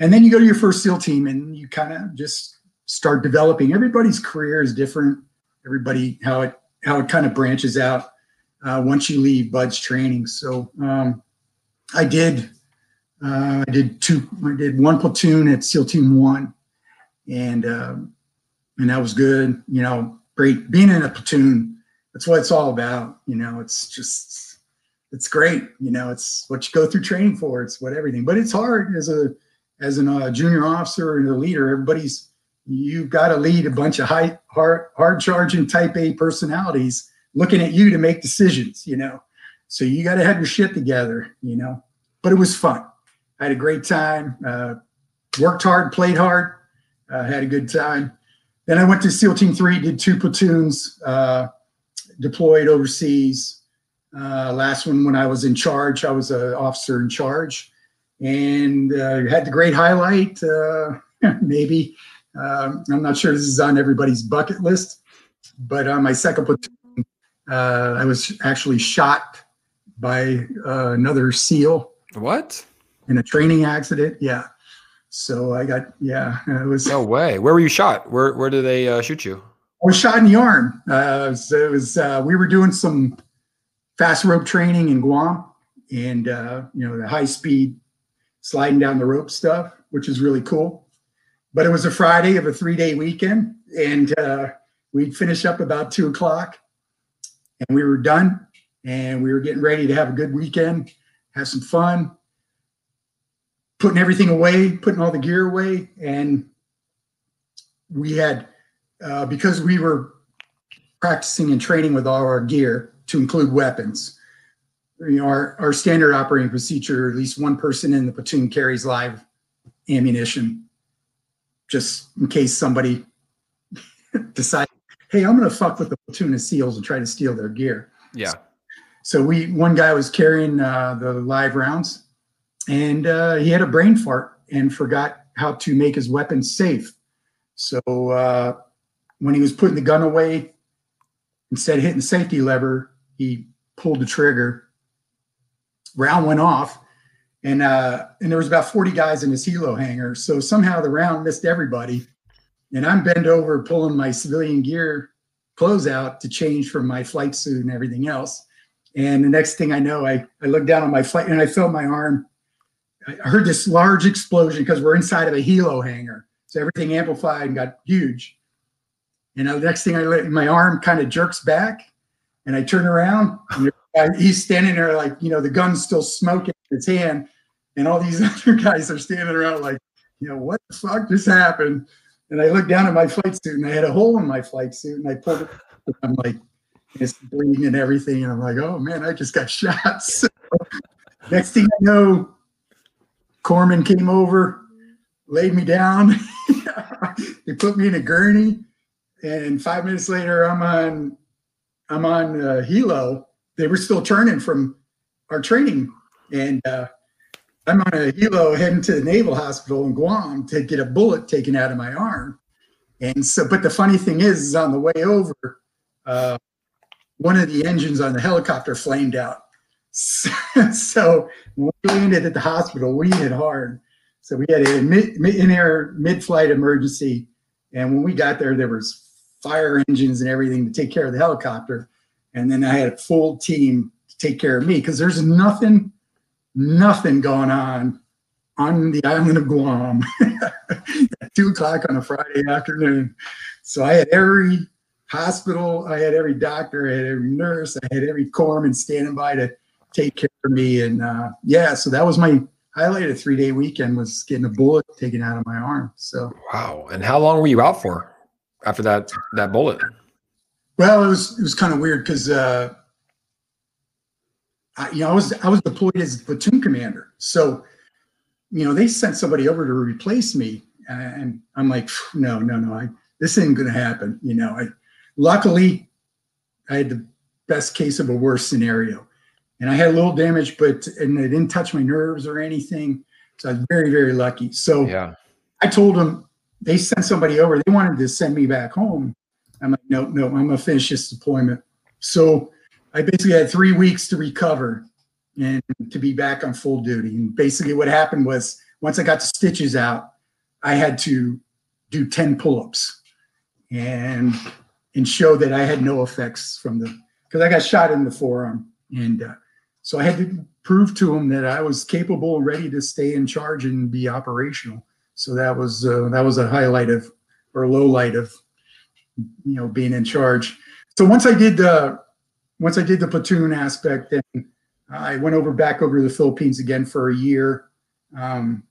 C: And then you go to your first SEAL team and you kind of just start developing. Everybody's career is different. Everybody, how it, how it kind of branches out uh, once you leave BUDS training. So um, I did, uh, I did two, I did one platoon at SEAL Team One, and um, and that was good. You know, great being in a platoon. That's what it's all about. You know, it's just, it's great. You know, it's what you go through training for. It's what everything. But it's hard as a as a uh, junior officer and a leader. Everybody's you've got to lead a bunch of high hard hard charging Type A personalities looking at you to make decisions, you know. So you got to have your shit together, you know. But it was fun. I had a great time. Uh, worked hard, played hard, uh, had a good time. Then I went to SEAL Team Three, did two platoons, uh, deployed overseas. Uh, last one, when I was in charge, I was an officer in charge, and uh, had the great highlight. Uh, <laughs> maybe um, I'm not sure this is on everybody's bucket list, but on my second platoon uh, I was actually shot by uh, another SEAL
B: What?
C: in a training accident. Yeah. So I got, yeah, it was,
B: No way. Where were you shot? Where Where did they uh, shoot you?
C: I was shot in the arm. Uh, so it was, uh, we were doing some fast rope training in Guam and, uh, you know, the high speed sliding down the rope stuff, which is really cool. But it was a Friday of a three day weekend and uh, we'd finish up about two o'clock and we were done and we were getting ready to have a good weekend, have some fun, putting everything away, putting all the gear away. And we had, uh, because we were practicing and training with all our gear to include weapons, you know, our, our standard operating procedure, at least one person in the platoon carries live ammunition just in case somebody <laughs> decides, hey, I'm going to fuck with the platoon of SEALs and try to steal their gear.
B: Yeah.
C: So we, one guy was carrying uh, the live rounds, and uh, he had a brain fart and forgot how to make his weapon safe. So uh, when he was putting the gun away, instead of hitting the safety lever, he pulled the trigger. Round went off, and uh, and there was about 40 guys in his helo hangar. So somehow the round missed everybody, and I'm bent over pulling my civilian gear clothes out to change from my flight suit and everything else. And the next thing I know, I, I looked down on my flight and I felt my arm. I heard this large explosion because we're inside of a helo hangar. So everything amplified and got huge. And the next thing I let my arm kind of jerks back, and I turn around, and he's standing there like you know the gun's still smoking in his hand, and all these <laughs> other guys are standing around like, you know, what the fuck just happened? And I looked down at my flight suit, and I had a hole in my flight suit, and I pulled it. I'm like, it's bleeding and everything, and I'm like, oh man, I just got <laughs> shot. So, next thing I know, corpsman came over, laid me down. <laughs> they put me in a gurney, and five minutes later, I'm on, I'm on uh, helo. They were still turning from our training, and uh, I'm on a helo heading to the Naval Hospital in Guam to get a bullet taken out of my arm. And so, but the funny thing is, is on the way over, uh, one of the engines on the helicopter flamed out. <laughs> So, when we landed at the hospital, we hit hard. So we had a mid, mid, in-air mid-flight emergency, and when we got there, there was fire engines and everything to take care of the helicopter, and then I had a full team to take care of me because there's nothing, nothing going on on the island of Guam at <laughs> two o'clock on a Friday afternoon. So I had every hospital, I had every doctor, I had every nurse, I had every corpsman standing by to take care of me, and uh, yeah, so that was my highlight of three day weekend was getting a bullet taken out of my arm. So
B: wow. And how long were you out for after that that bullet?
C: Well, it was it was kind of weird because uh, I, you know I was I was deployed as platoon commander, so you know they sent somebody over to replace me, and I'm like, no, no, no, I this isn't going to happen. You know, I luckily I had the best case of a worse scenario and I had a little damage, but and it didn't touch my nerves or anything. So I was very, very lucky. So
B: yeah,
C: I told them they sent somebody over. They wanted to send me back home. I'm like, no, no, I'm gonna finish this deployment. So I basically had three weeks to recover and to be back on full duty. And basically, what happened was once I got the stitches out, I had to do 10 pull-ups and and show that I had no effects from the because I got shot in the forearm and uh, so I had to prove to him that I was capable and ready to stay in charge and be operational. So that was uh, that was a highlight of or low light of you know being in charge. So once I did the once I did the platoon aspect, then I went over back over to the Philippines again for a year, um,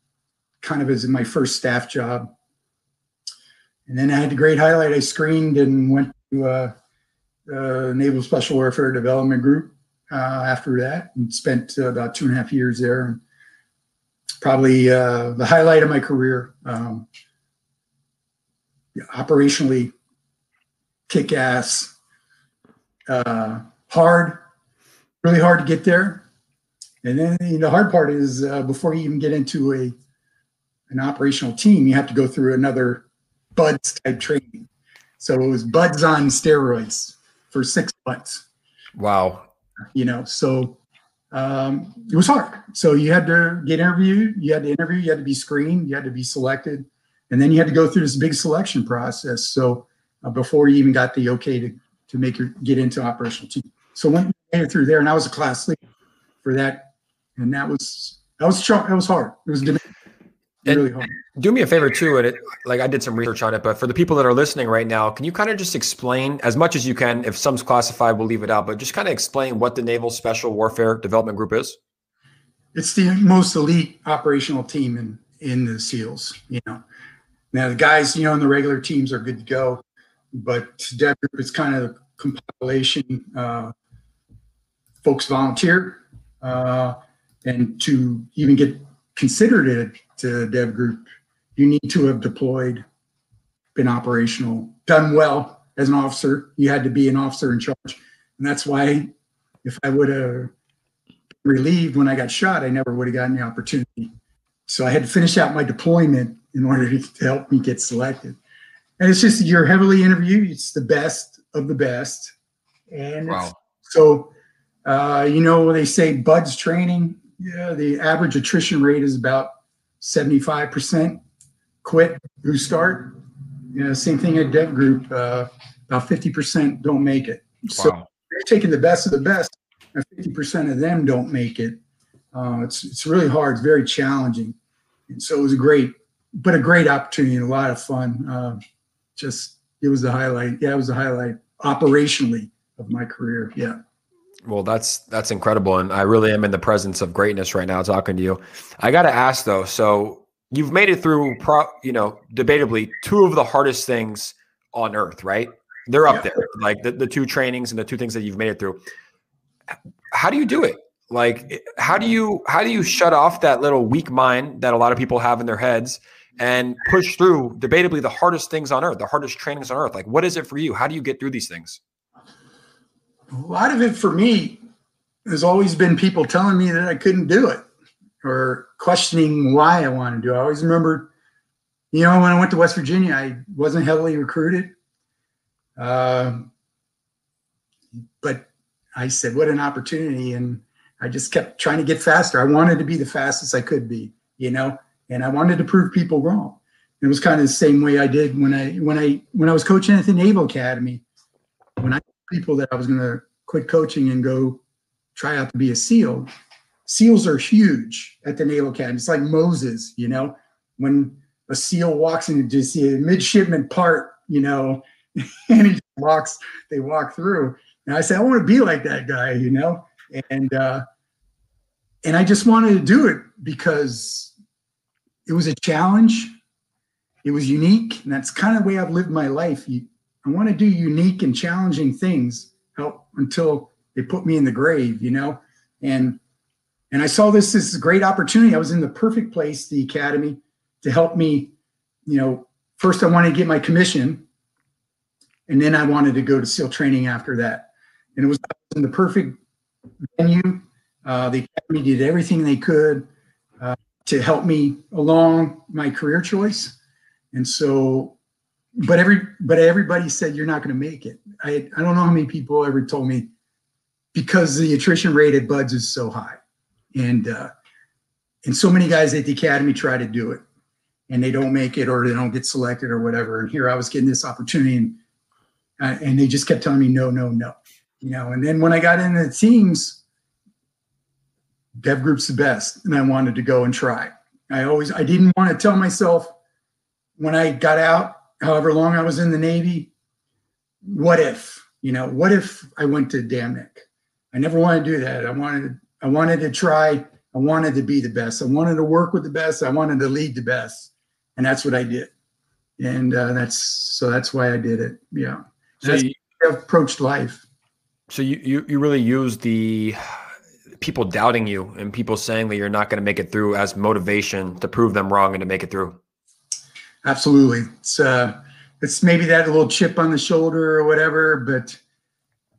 C: kind of as my first staff job. And then I had the great highlight. I screened and went to uh, Naval Special Warfare Development Group uh, after that and spent uh, about two and a half years there. Probably uh, the highlight of my career. Um, operationally kick ass, uh, hard, really hard to get there. And then you know, the hard part is uh, before you even get into a an operational team, you have to go through another BUDS type training. So it was BUDS on steroids for six months.
B: Wow
C: you know, so um, it was hard. So you had to get interviewed, you had to interview, you had to be screened, you had to be selected, and then you had to go through this big selection process. So uh, before you even got the okay to to make your get into operational team. So it through there, and I was a class leader for that, and that was that was that was hard. It was really hard
B: do me a favor too and it. Like i did some research on it but for the people that are listening right now can you kind of just explain as much as you can if some's classified we'll leave it out but just kind of explain what the naval special warfare development group is?
C: It's the most elite operational team in in the seals you know. Now the guys you know in the regular teams are good to go but dev group is kind of a compilation uh, folks volunteer uh, and to even get considered it to dev group you need to have deployed, been operational, done well as an officer. You had to be an officer in charge. And that's why if I would have relieved when I got shot, I never would have gotten the opportunity. So I had to finish out my deployment in order to, help me get selected. And it's just you're heavily interviewed. It's the best of the best. And wow. so, uh, you know, they say BUDS training. Yeah, the average attrition rate is about 75% quit who start. You know, same thing at Dev Group. Uh, about 50% don't make it. So they're taking the best of the best, and 50% of them don't make it. Uh, it's it's really hard. It's very challenging, and so it was a great, but a great opportunity and a lot of fun. Uh, just it was the highlight. Yeah, it was the highlight operationally of my career. Yeah.
B: Well, that's that's incredible, and I really am in the presence of greatness right now talking to you. I got to ask though, so you've made it through, pro, you know, debatably two of the hardest things on earth, right? They're up yeah. there, like the, the two trainings and the two things that you've made it through. How do you do it? Like, eh, how do you how do you shut off that little weak mind that a lot of people have in their heads and push through debatably the hardest things on earth, the hardest trainings on earth? Like, what is it for you? How do you get through these things?
C: A lot of it for me has always been people telling me that I couldn't do it or questioning why I wanted to do it. I always remember, you know, when I went to West Virginia, I wasn't heavily recruited. Uh, but I said, what an opportunity. And I just kept trying to get faster. I wanted to be the fastest I could be, you know, and I wanted to prove people wrong. It was kind of the same way I did when I when I when I was coaching at the Naval Academy. When I people that I was going to quit coaching and go try out to be a SEAL. SEALs are huge at the Naval Academy. It's like Moses, you know, when a SEAL walks into see a midshipman part, you know, <laughs> and he walks, they walk through. And I said, I want to be like that guy, you know, and uh, and I just wanted to do it because it was a challenge. It was unique, and that's kind of the way I've lived my life. You, I want to do unique and challenging things help until they put me in the grave, you know? And and I saw this as a great opportunity. I was in the perfect place, the academy, to help me, you know, first I wanted to get my commission, and then I wanted to go to SEAL training after that. And it was in the perfect venue. Uh, the academy did everything they could uh, to help me along my career choice. And so but every but everybody said you're not going to make it. I I don't know how many people ever told me because the attrition rate at BUDS is so high, and uh, and so many guys at the academy try to do it, and they don't make it or they don't get selected or whatever. And here I was getting this opportunity, and uh, and they just kept telling me no, no, no, you know. And then when I got into the teams, Dev Group's the best, and I wanted to go and try. I always I didn't want to tell myself when I got out however long I was in the Navy, what if, you know, what if I went to Dam Neck? I never wanted to do that. I wanted, I wanted to try, I wanted to be the best. I wanted to work with the best. I wanted to lead the best. And that's what I did. And uh, that's, so that's why I did it. Yeah. So you, approached life.
B: So you, you, you really use the people doubting you and people saying that you're not going to make it through as motivation to prove them wrong and to make it through.
C: Absolutely. It's uh, it's maybe that little chip on the shoulder or whatever, but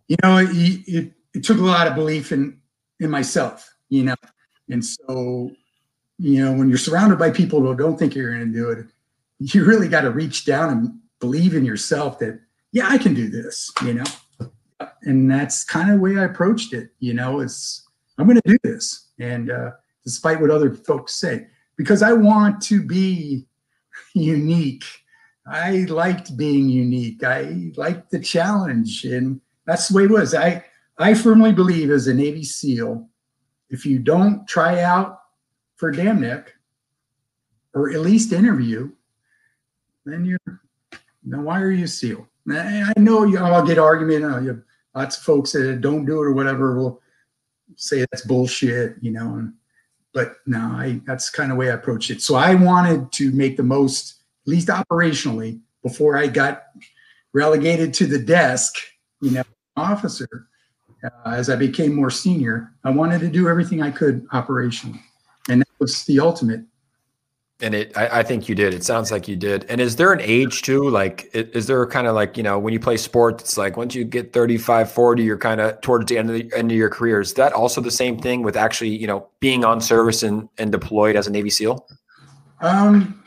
C: you know, it, it, it took a lot of belief in in myself, you know, and so you know, when you're surrounded by people who don't think you're going to do it, you really got to reach down and believe in yourself that yeah, I can do this, you know, and that's kind of the way I approached it. You know, it's I'm going to do this, and uh, despite what other folks say, because I want to be unique. I liked being unique. I liked the challenge, and that's the way it was. I I firmly believe as a Navy SEAL, if you don't try out for Dam Neck or at least interview, then you're then why are you SEAL? I know you, I'll get argument. Uh, you have lots of folks that don't do it or whatever will say that's bullshit, you know. And but no, I that's kind of way I approached it. So I wanted to make the most, at least operationally, before I got relegated to the desk, you know, officer. Uh, as I became more senior, I wanted to do everything I could operationally, and that was the ultimate
B: and it, I, I, think you did. It sounds like you did. And is there an age too? Like, is there kind of like, you know, when you play sports, it's like once you get 35, 40, you're kind of towards the end of the end of your career. Is that also the same thing with actually, you know, being on service and, and deployed as a Navy SEAL?
C: Um,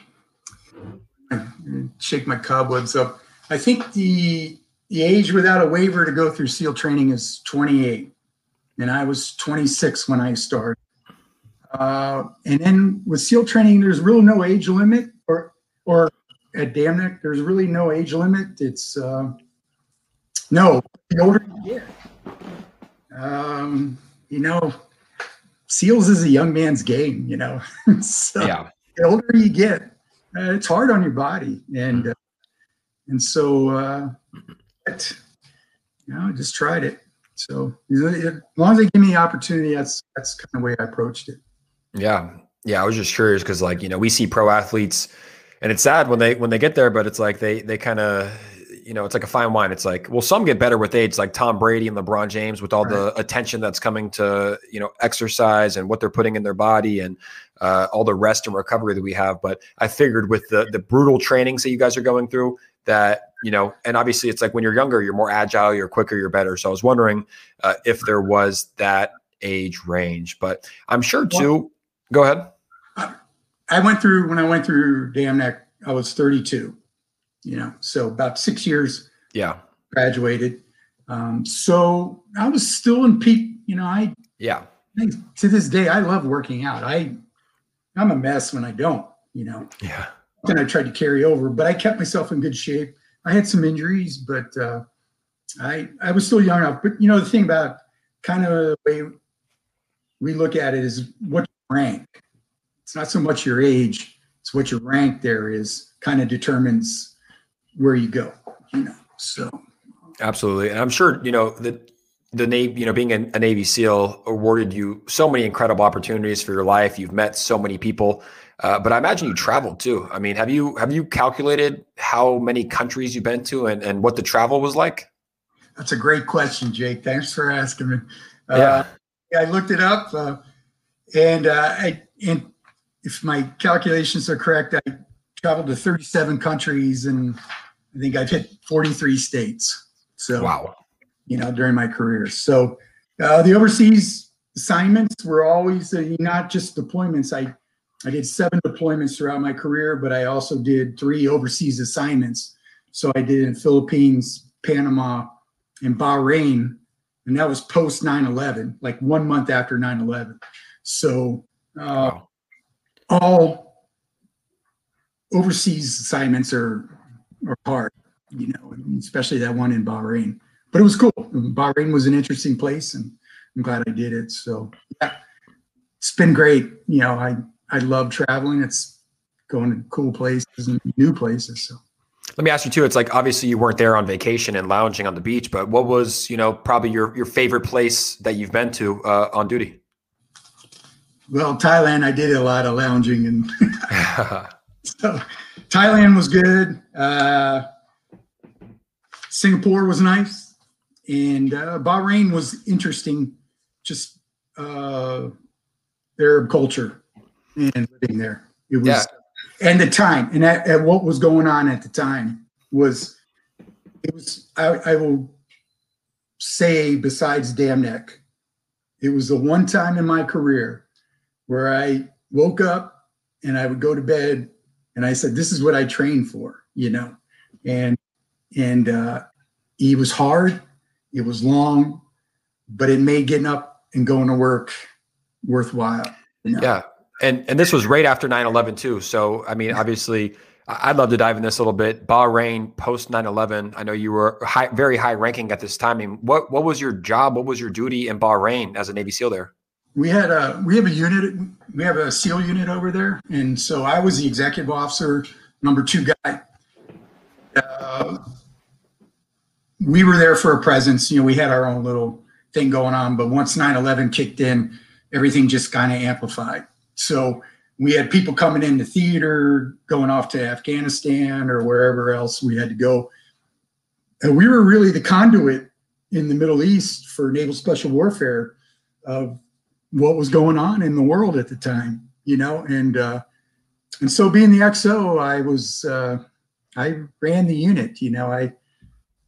C: shake my cobwebs up. I think the, the age without a waiver to go through SEAL training is 28. And I was 26 when I started. Uh, and then with SEAL training, there's really no age limit, or or at Dam Neck, there's really no age limit. It's uh, no, the older you get, um, you know, SEALs is a young man's game. You know, <laughs> so
B: yeah.
C: the older you get, uh, it's hard on your body, and uh, And so, uh, but, you know, I just tried it. So as long as they give me the opportunity, that's that's kind of the way I approached it.
B: Yeah, yeah. I was just curious because, like, you know, we see pro athletes, and it's sad when they when they get there, but it's like they they kind of you know, it's like a fine wine. It's like, well, some get better with age, like Tom Brady and LeBron James, with all right. the attention that's coming to, you know, exercise and what they're putting in their body and uh, all the rest and recovery that we have. But I figured with the the brutal trainings that you guys are going through, that you know, and obviously it's like when you're younger, you're more agile, you're quicker, you're better. So I was wondering uh, if there was that age range, but I'm sure too. Go ahead.
C: I went through when I went through Dam Neck, I was 32 you know, so about six years.
B: Yeah.
C: Graduated. Um, so I was still in peak, you know, I,
B: yeah,
C: I, to this day, I love working out. I, I'm a mess when I don't, you know,
B: yeah.
C: Then I tried to carry over, but I kept myself in good shape. I had some injuries, but, uh, I, I was still young enough, but you know, the thing about kind of the way we look at it is what rank. It's not so much your age, it's what your rank there is kind of determines where you go, you know. So
B: absolutely, and I'm sure you know that the Navy, you know, being a, a, Navy SEAL awarded you so many incredible opportunities for your life. You've met so many people, uh, but I imagine you traveled too. I mean, have you have you calculated how many countries you've been to and, and what the travel was like?
C: That's a great question, Jake. Thanks for asking me. Uh, yeah, I looked it up, uh, and uh, I and if my calculations are correct, I traveled to 37 countries and I think I've hit 43 states. So,
B: wow.
C: You know, during my career. So, uh, the overseas assignments were always uh, not just deployments. I, I did seven deployments throughout my career, but I also did three overseas assignments. So I did in Philippines, Panama, and Bahrain, and that was post 9/11, like one month after 9/11. So uh, wow. all overseas assignments are or hard, you know, especially that one in Bahrain. But it was cool. Bahrain was an interesting place, and I'm glad I did it. So yeah, it's been great. You know, I I love traveling. It's going to cool places and new places. So.
B: Let me ask you too. It's like obviously you weren't there on vacation and lounging on the beach, but what was you know probably your your favorite place that you've been to uh, on duty?
C: Well, Thailand. I did a lot of lounging and <laughs> so Thailand was good. Uh, Singapore was nice, and uh, Bahrain was interesting. Just uh, their culture and living there. It was, yeah. and the time, and at, at what was going on at the time was, it was. I, I will say, besides Dam Neck, it was the one time in my career where I woke up and I would go to bed and I said, "This is what I trained for," you know, and and uh, he was hard, it was long, but it made getting up and going to work worthwhile.
B: You know? Yeah, and and this was right after 9-11 too. So I mean, obviously. I'd love to dive in this a little bit. Bahrain post 9/11. I know you were high, very high ranking at this time. I mean, what what was your job? What was your duty in Bahrain as a Navy SEAL there?
C: We had a we have a unit we have a seal unit over there. And so i was the executive officer number two guy. Uh, we were there for a presence. You know we had our own little thing going on. But once 9-11 kicked in everything just kind of amplified. So we had people coming in the theater going off to afghanistan or wherever else we had to go. And we were really the conduit in the middle east for naval special warfare of what was going on in the world at the time, you know, and uh, and so being the XO, I was uh, I ran the unit, you know, I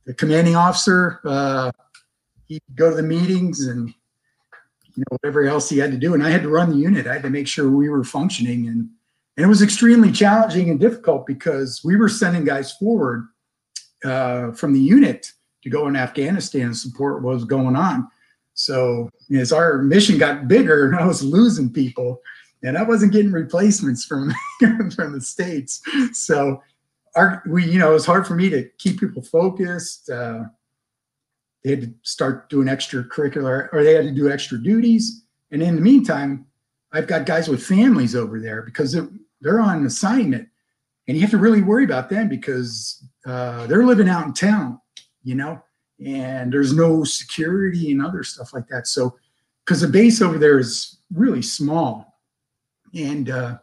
C: the commanding officer, uh, he'd go to the meetings and you know whatever else he had to do, and I had to run the unit. I had to make sure we were functioning, and and it was extremely challenging and difficult because we were sending guys forward uh, from the unit to go in Afghanistan and support what was going on so as our mission got bigger, I was losing people, and I wasn't getting replacements from <laughs> from the states. So our we you know it was hard for me to keep people focused. Uh, they had to start doing extracurricular, or they had to do extra duties. And in the meantime, I've got guys with families over there because they're, they're on assignment, and you have to really worry about them because uh, they're living out in town, you know, and there's no security and other stuff like that. So, because the base over there is really small, and uh,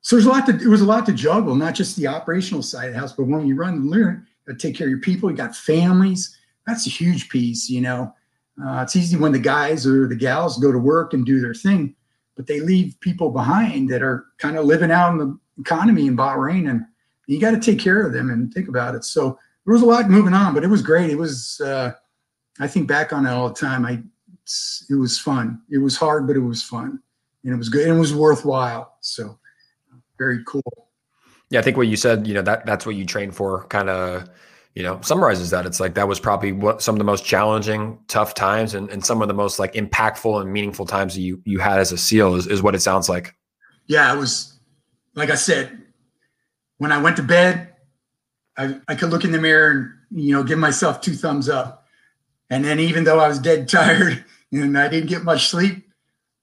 C: so there's a lot to it was a lot to juggle, not just the operational side of the house, but when you run and learn, you take care of your people, you got families. That's a huge piece, you know. Uh, it's easy when the guys or the gals go to work and do their thing, but they leave people behind that are kind of living out in the economy in Bahrain, and you got to take care of them and think about it. So there was a lot moving on, but it was great. It was, uh, I think back on it all the time. I, it was fun. It was hard, but it was fun, and it was good, and it was worthwhile. So very cool.
B: Yeah, I think what you said, you know, that that's what you train for, kind of you know, summarizes that. It's like that was probably what some of the most challenging, tough times and, and some of the most like impactful and meaningful times that you you had as a SEAL is, is what it sounds like.
C: Yeah, it was like I said, when I went to bed, I, I could look in the mirror and you know give myself two thumbs up. And then even though I was dead <laughs> tired and I didn't get much sleep,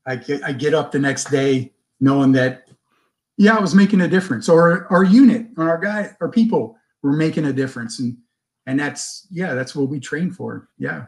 C: I get I get up the next day knowing that yeah, I was making a difference. Or our unit, or our guy, our people were making a difference. And and that's yeah that's what we train for yeah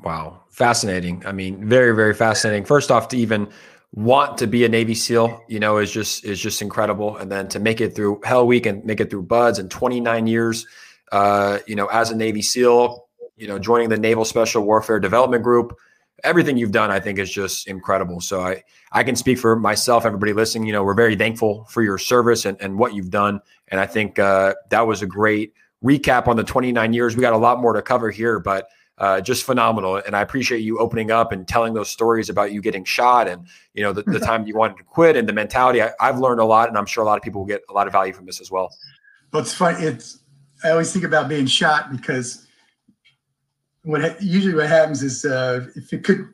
B: wow fascinating i mean very very fascinating first off to even want to be a navy seal you know is just is just incredible. And then to make it through hell week and make it through BUDS and 29 years uh you know as a navy seal you know joining the naval special warfare development group everything you've done i think is just incredible. So i i can speak for myself everybody listening you know we're very thankful for your service and, and what you've done. And i think uh that was a great recap on the 29 years. We got a lot more to cover here, but uh, just phenomenal. And I appreciate you opening up and telling those stories about you getting shot and you know the, the <laughs> time you wanted to quit and the mentality. I, have learned a lot, and I'm sure a lot of people will get a lot of value from this as well.
C: Well, it's fun. It's I always think about being shot because what usually what happens is uh, if it could,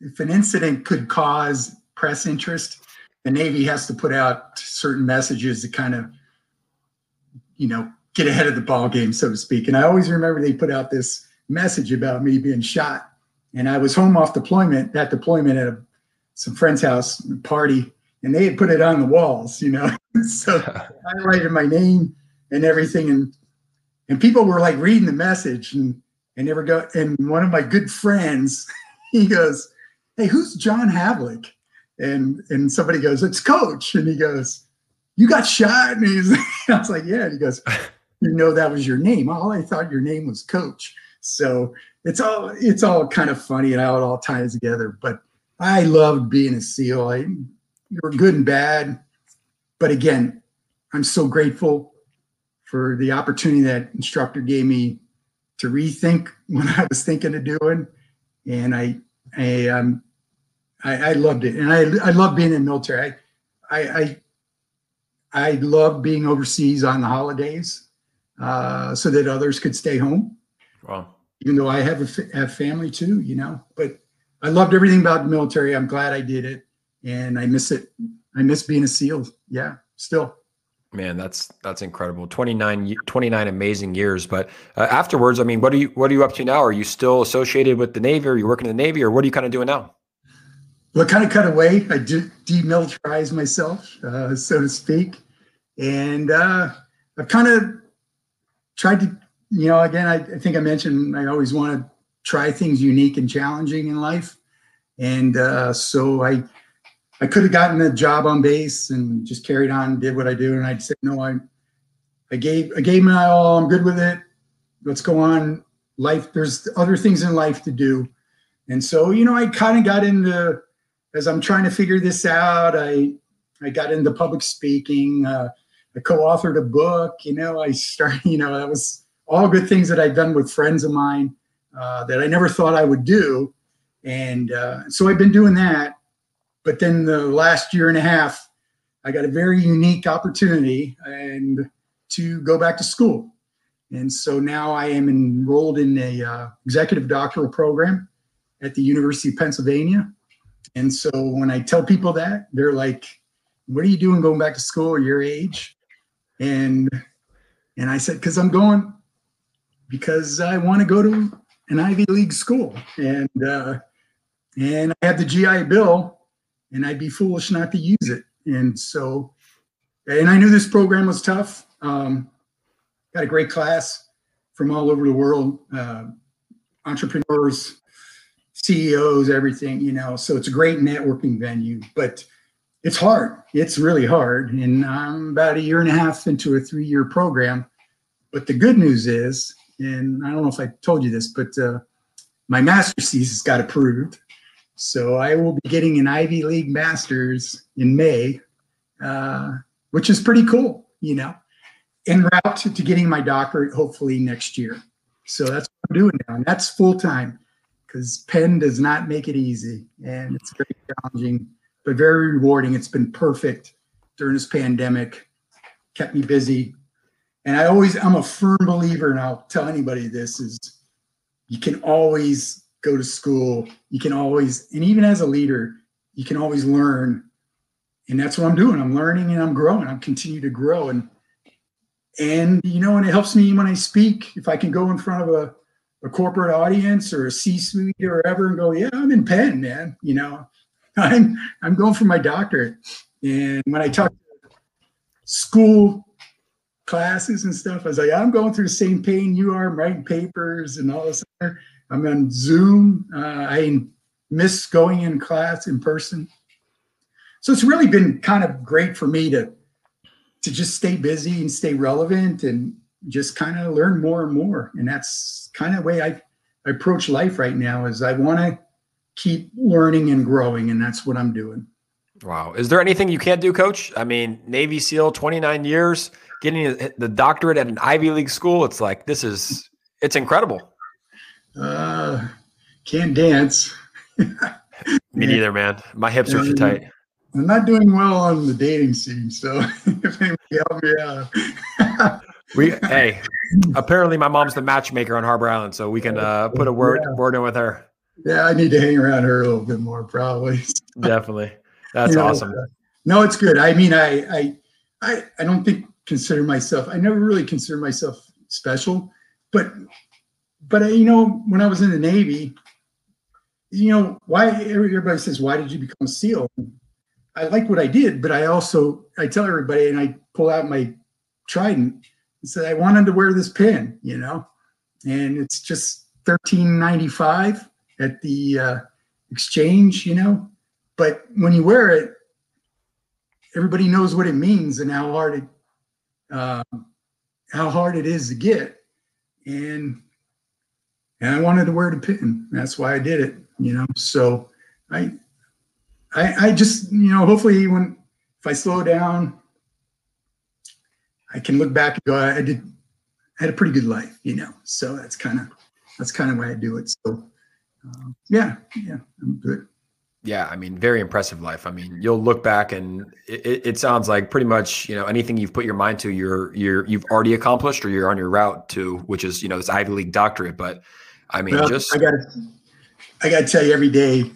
C: if an incident could cause press interest, the Navy has to put out certain messages to kind of, you know, get ahead of the ball game, so to speak. And I always remember they put out this message about me being shot. And I was home off deployment, that deployment at a, some friend's house party, and they had put it on the walls, you know. <laughs> so I <laughs> highlighted my name and everything, and and people were like reading the message, and and never go. And one of my good friends, <laughs> he goes, "Hey, who's John Havlik?" And and somebody goes, "It's Coach," and he goes, "You got shot?" And he's, I was like, "Yeah." And he goes, you know that was your name. All I thought your name was Coach. So it's all it's all kind of funny and how it all ties together. But I loved being a SEAL. I, you were good and bad, but again, I'm so grateful for the opportunity that instructor gave me to rethink what I was thinking of doing, and I I um I, I loved it, and I I love being in the military. I I I, I love being overseas on the holidays uh, so that others could stay home.
B: Wow.
C: Even though I have a have family too, you know, but I loved everything about the military. I'm glad I did it, and I miss it. I miss being a SEAL. Yeah, still.
B: Man, that's that's incredible. 29, 29 amazing years. But uh, afterwards, I mean, what are you what are you up to now? Are you still associated with the Navy? Are you working in the Navy, or what are you kind of doing now?
C: Well, kind of cut away. I did demilitarize myself, uh, so to speak, and uh, I've kind of tried to, you know, again, I, I think I mentioned I always want to try things unique and challenging in life. And uh, so I, I could have gotten a job on base and just carried on, did what I do. And I said, no, I, I gave, I gave my all. I'm good with it. Let's go on. Life, there's other things in life to do. And so, you know, I kind of got into, as I'm trying to figure this out, I, I got into public speaking. Uh, I co-authored a book. You know, I started. <laughs> You know, that was all good things that I've done with friends of mine uh, that I never thought I would do, and uh, so I've been doing that. But then the last year and a half, I got a very unique opportunity and to go back to school, and so now I am enrolled in a uh, executive doctoral program at the University of Pennsylvania. And so when I tell people that, they're like, "What are you doing going back to school your age?" and and I said, because I'm going because I want to go to an Ivy League school, and uh, and I have the GI Bill, and I'd be foolish not to use it. And so and I knew this program was tough. Um, got a great class from all over the world, uh, entrepreneurs, CEOs, everything, you know. So it's a great networking venue, but it's hard. It's really hard. And I'm about a year and a half into a three year program. But the good news is, and I don't know if I told you this, but uh, my master's thesis got approved. So I will be getting an Ivy League master's in May, uh, which is pretty cool, you know, en route to, to getting my doctorate hopefully next year. So that's what I'm doing now. And that's full time because Penn does not make it easy and it's very challenging, but very rewarding. It's been perfect during this pandemic, kept me busy. And I always, I'm a firm believer, and I'll tell anybody this is you can always go to school. You can always, and even as a leader, you can always learn. And that's what I'm doing. I'm learning and I'm growing. I'm continue to grow. And and you know, and it helps me when I speak. If I can go in front of a, a corporate audience or a C-suite or whatever and go, yeah, I'm in Penn, man. You know, <laughs> I'm I'm going for my doctorate. And when I talk to school classes and stuff, I was like, I'm going through the same pain you are, I'm writing papers and all this. Other. I'm on Zoom. Uh, I miss going in class in person. So it's really been kind of great for me to to just stay busy and stay relevant and just kind of learn more and more. And that's kind of the way I, I approach life right now is I want to keep learning and growing. And that's what I'm doing.
B: Wow. Is there anything you can't do, coach? I mean, Navy SEAL, 29 years, getting the doctorate at an Ivy League school. It's like, this is, it's incredible.
C: Uh, can't dance. <laughs>
B: Me neither, man. My hips are too tight.
C: I'm not doing well on the dating scene, so <laughs> if anybody help me out. <laughs>
B: we hey, apparently my mom's the matchmaker on Harbour Island, so we can uh, put a word
C: Yeah.
B: word in with her.
C: Yeah, I need to hang around her a little bit more, probably.
B: Definitely, that's
C: You know,
B: awesome.
C: uh, No, it's good. I mean, I, I, I, I don't think consider myself. I never really consider myself special, but, but uh, you know, when I was in the Navy, you know, why everybody says, why did you become a SEAL? I like what I did, but I also I tell everybody, and I pull out my trident and say I wanted to wear this pin, you know, and it's just thirteen ninety five at the uh, exchange, you know, but when you wear it, everybody knows what it means and how hard it uh, how hard it is to get, and and I wanted to wear the pin. That's why I did it, you know. So I I, I just, you know, hopefully when if I slow down, I can look back and go, I did I had a pretty good life, you know. So that's kind of that's kind of why I do it. So um, yeah, yeah, I'm good.
B: Yeah, I mean, very impressive life. I mean, you'll look back and it, it sounds like pretty much you know anything you've put your mind to, you're you're you've already accomplished or you're on your route to, which is you know this Ivy League doctorate. But I mean,
C: Well,
B: just
C: I got I got to tell you every day.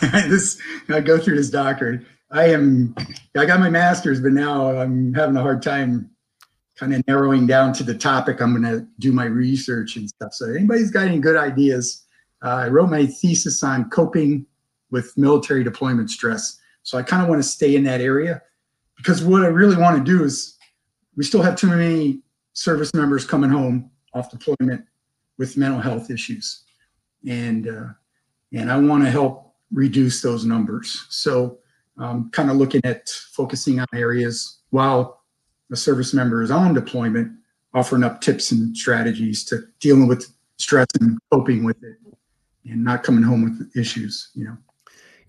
C: <laughs> this I go through this doctorate. I am I got my master's, but now I'm having a hard time kind of narrowing down to the topic I'm going to do my research and stuff. So anybody's got any good ideas? Uh, I wrote my thesis on coping with military deployment stress. So I kind of want to stay in that area because what I really want to do is we still have too many service members coming home off deployment with mental health issues, and uh, and I want to help reduce those numbers. So um, kind of looking at focusing on areas while a service member is on deployment, offering up tips and strategies to dealing with stress and coping with it, and not coming home with issues. You know.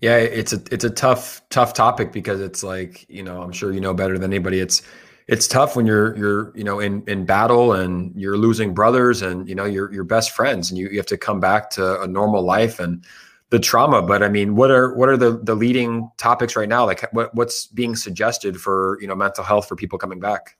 B: Yeah, it's a it's a tough tough topic because it's like you know I'm sure you know better than anybody. It's it's tough when you're you're you know in in battle and you're losing brothers and you know your your best friends and you, you have to come back to a normal life and the trauma. But I mean, what are what are the the leading topics right now? Like what what's being suggested for you know mental health for people coming back?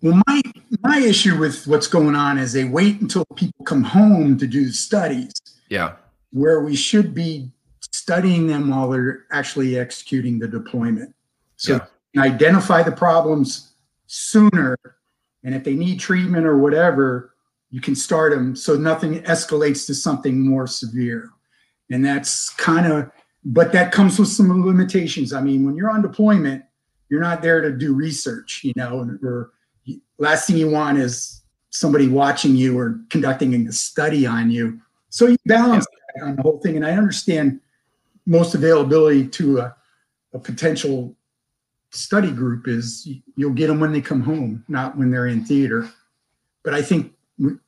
C: Well, my my issue with what's going on is they wait until people come home to do studies
B: Yeah,
C: where we should be studying them while they're actually executing the deployment. So
B: Yeah.
C: identify the problems sooner, and if they need treatment or whatever, you can start them so nothing escalates to something more severe. And that's kind of, but that comes with some limitations. I mean, when you're on deployment you're not there to do research, you know, or last thing you want is somebody watching you or conducting a study on you. So you balance on the whole thing. And I understand most availability to a, a potential study group is you'll get them when they come home, not when they're in theater. But I think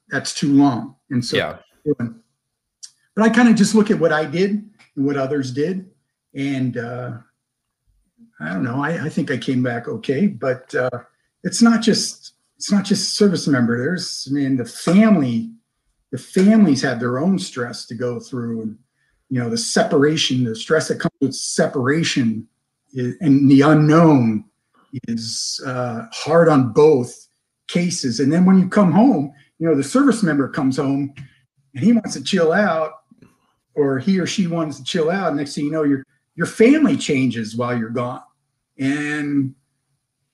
C: that's too long. And so,
B: yeah.
C: but I kind of just look at what I did and what others did. And uh, I don't know, I, I think I came back okay, but uh, it's not just, it's not just service member. There's, I mean, the family, the families have their own stress to go through and, you know, the separation, the stress that comes with separation is, and the unknown is uh, hard on both cases. And then when you come home, you know, the service member comes home and he wants to chill out, or he or she wants to chill out. Next thing you know, your your family changes while you're gone, and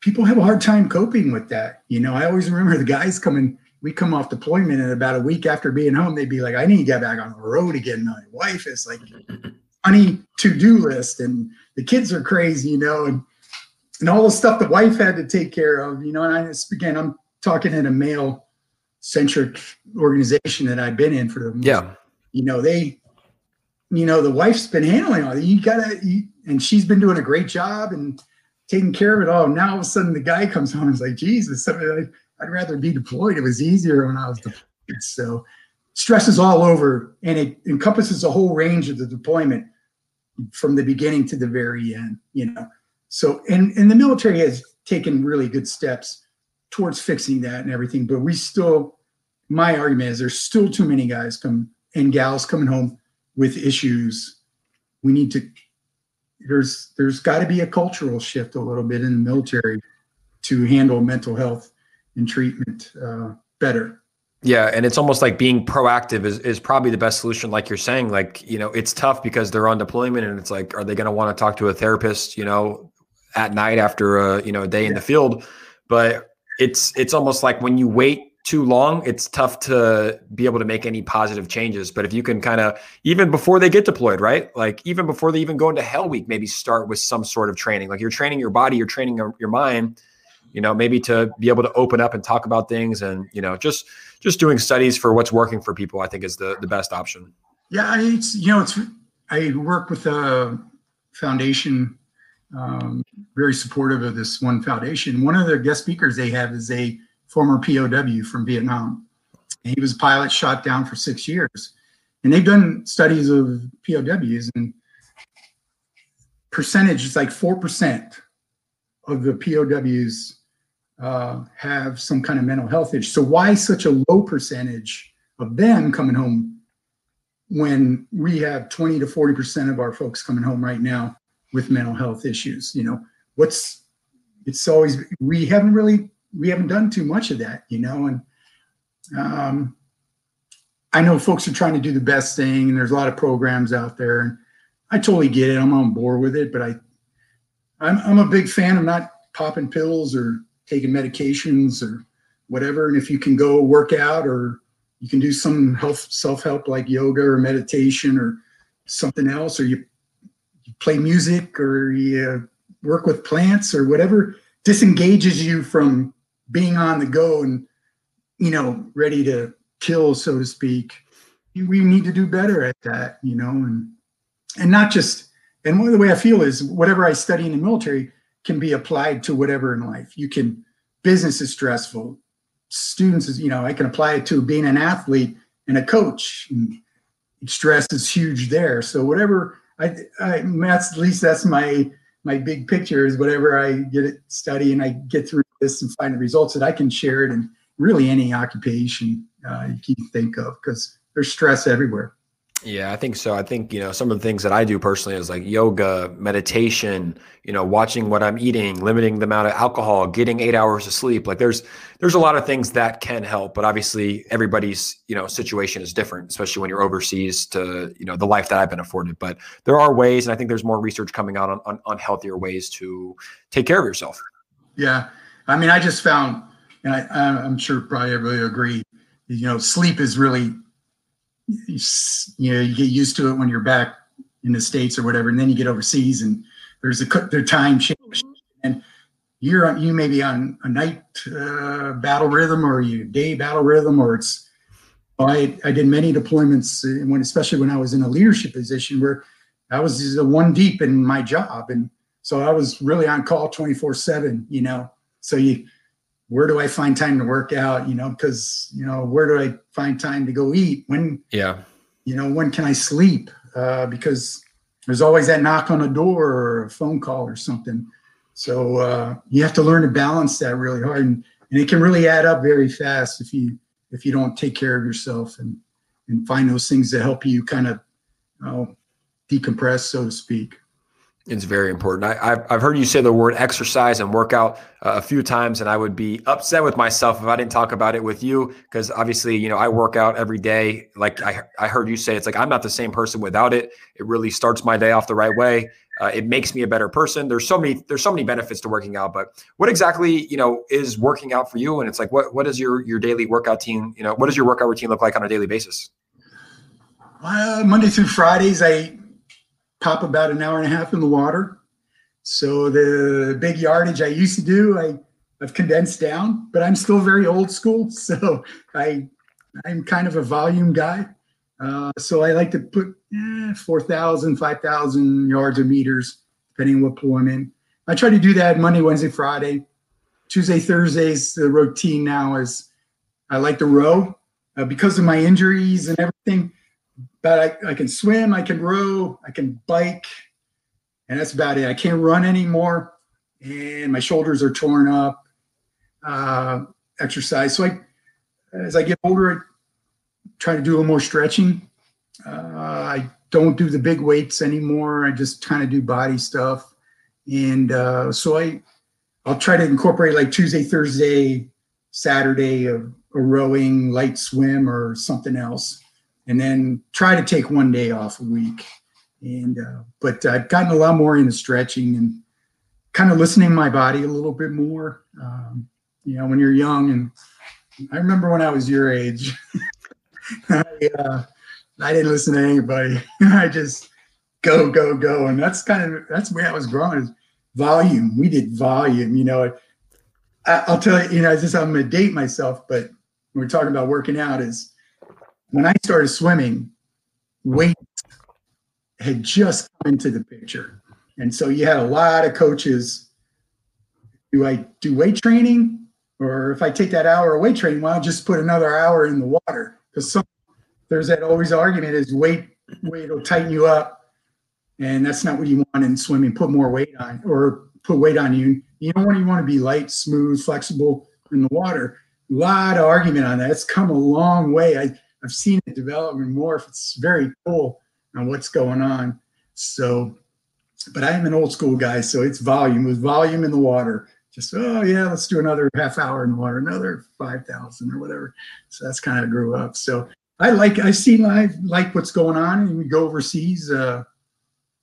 C: people have a hard time coping with that. You know, I always remember the guys coming. We come off deployment, and about a week after being home, they'd be like, "I need to get back on the road again." My wife is like, "Honey, to-do list," and the kids are crazy, you know, and and all the stuff the wife had to take care of, you know. And I again, I'm talking in a male centric organization that I've been in for the
B: yeah.
C: You know, they, you know, the wife's been handling all. You gotta, you, and she's been doing a great job and taking care of it all. Now all of a sudden the guy comes home and is like, Jesus, I'd, I'd rather be deployed. It was easier when I was deployed. So stress is all over, and it encompasses a whole range of the deployment from the beginning to the very end. You know, so and and the military has taken really good steps towards fixing that and everything. But we still, my argument is there's still too many guys come and gals coming home with issues. We need to. There's there's got to be a cultural shift a little bit in the military to handle mental health and treatment uh, better.
B: Yeah, and it's almost like being proactive is, is probably the best solution. Like you're saying, like you know, it's tough because they're on deployment, and it's like, are they going to want to talk to a therapist? You know, at night after a you know a day yeah. in the field. But it's it's almost like when you wait too long, it's tough to be able to make any positive changes. But if you can kind of even before they get deployed, right? Like even before they even go into Hell Week, maybe start with some sort of training. Like you're training your body, you're training your, your mind. You know, maybe to be able to open up and talk about things, and you know, just just doing studies for what's working for people. I think is the the best option.
C: Yeah, it's you know, it's I work with a foundation um, very supportive of this one foundation. One of the guest speakers they have is a former POW from Vietnam. He was a pilot, shot down for six years. And they've done studies of POWs and percentage is like 4% of the POWs uh, have some kind of mental health issue. So why such a low percentage of them coming home when we have 20 to 40% of our folks coming home right now with mental health issues. You know, what's it's always we haven't really we haven't done too much of that, you know, and um, I know folks are trying to do the best thing, and there's a lot of programs out there, and I totally get it. I'm on board with it, but I I'm I'm a big fan of not popping pills or taking medications or whatever. And if you can go work out or you can do some health self help like yoga or meditation or something else, or you play music or you work with plants or whatever disengages you from being on the go and you know ready to kill so to speak we need to do better at that you know and and not just and one of the way i feel is whatever i study in the military can be applied to whatever in life. You can business is stressful. Students is you know i can apply it to being an athlete and a coach and stress is huge there. So whatever I, I that's at least that's my my big picture is whatever I get it study and I get through this and find the results that I can share it in really any occupation uh, you can think of because there's stress everywhere.
B: Yeah, I think so. I think, you know, some of the things that I do personally is like yoga, meditation, you know, watching what I'm eating, limiting the amount of alcohol, getting 8 hours of sleep. Like there's there's a lot of things that can help, but obviously everybody's, you know, situation is different, especially when you're overseas to, you know, the life that I've been afforded. But there are ways and I think there's more research coming out on on, on healthier ways to take care of yourself.
C: Yeah. I mean, I just found and I I'm sure probably everybody agree, you know, sleep is really you, you know you get used to it when you're back in the states or whatever, and then you get overseas and there's a their time change. And you're on, you may be on a night uh, battle rhythm or you day battle rhythm or it's I, I did many deployments uh, when especially when I was in a leadership position where I was a one deep in my job. And so I was really on call 24 7 you know? So you where do I find time to work out? You know because you know where do I find time to go eat? When
B: yeah.
C: you know when can I sleep? Uh, because there's always that knock on a door or a phone call or something. So uh, you have to learn to balance that really hard, and, and it can really add up very fast if you if you don't take care of yourself and and find those things that help you kind of you know, decompress, so to speak.
B: It's very important. I, have I've heard you say the word exercise and workout uh, a few times, and I would be upset with myself if I didn't talk about it with you because obviously, you know, I work out every day. Like I, I heard you say, it's like I'm not the same person without it. It really starts my day off the right way. Uh, it makes me a better person. There's so many there's so many benefits to working out. But what exactly you know is working out for you? And it's like what what is your your daily workout team? You know, what does your workout routine look like on a daily basis?
C: Uh, Monday through Fridays, I pop about an hour and a half in the water. So the big yardage I used to do, I I've condensed down, but I'm still very old school. <laughs> So I I'm kind of a volume guy. Uh, so I like to put eh, 4,000, 5,000 yards or meters, depending on what pool I'm in. I try to do that Monday, Wednesday, Friday. Tuesday, Thursdays, the routine now is I like to row uh, because of my injuries and everything. But I, I can swim, I can row, I can bike, and that's about it. I can't run anymore, and my shoulders are torn up. Uh, exercise. So I, as I get older, I try to do a little more stretching. Uh, I don't do the big weights anymore. I just kind of do body stuff, and uh, so I I'll try to incorporate like Tuesday, Thursday, Saturday of a rowing, light swim, or something else, and then try to take one day off a week. And uh, but I've gotten a lot more into stretching and kind of listening my body a little bit more. Um, you know, when you're young, and I remember when I was your age. <laughs> I, uh, I didn't listen to anybody. <laughs> I just go, go, go. And that's kind of, that's way I was growing is volume. We did volume, you know, I, will tell you, you know, just, I'm to date myself, but we're talking about working out is when I started swimming, weight had just come into the picture. And so you had a lot of coaches. Do I do weight training? Or if I take that hour of weight training, why well, just put another hour in the water? because there's that always argument is weight weight will tighten you up, and that's not what you want in swimming. Put more weight on or put weight on you. You don't want you want to be light, smooth, flexible in the water. A lot of argument on that. It's come a long way. I, I've seen it develop and morph. It's very cool on what's going on. So, but I am an old school guy, so it's volume. With volume in the water, just oh yeah let's do another half hour in the water another 5000 or whatever so that's kind of grew up so i like i see live like what's going on and we go overseas uh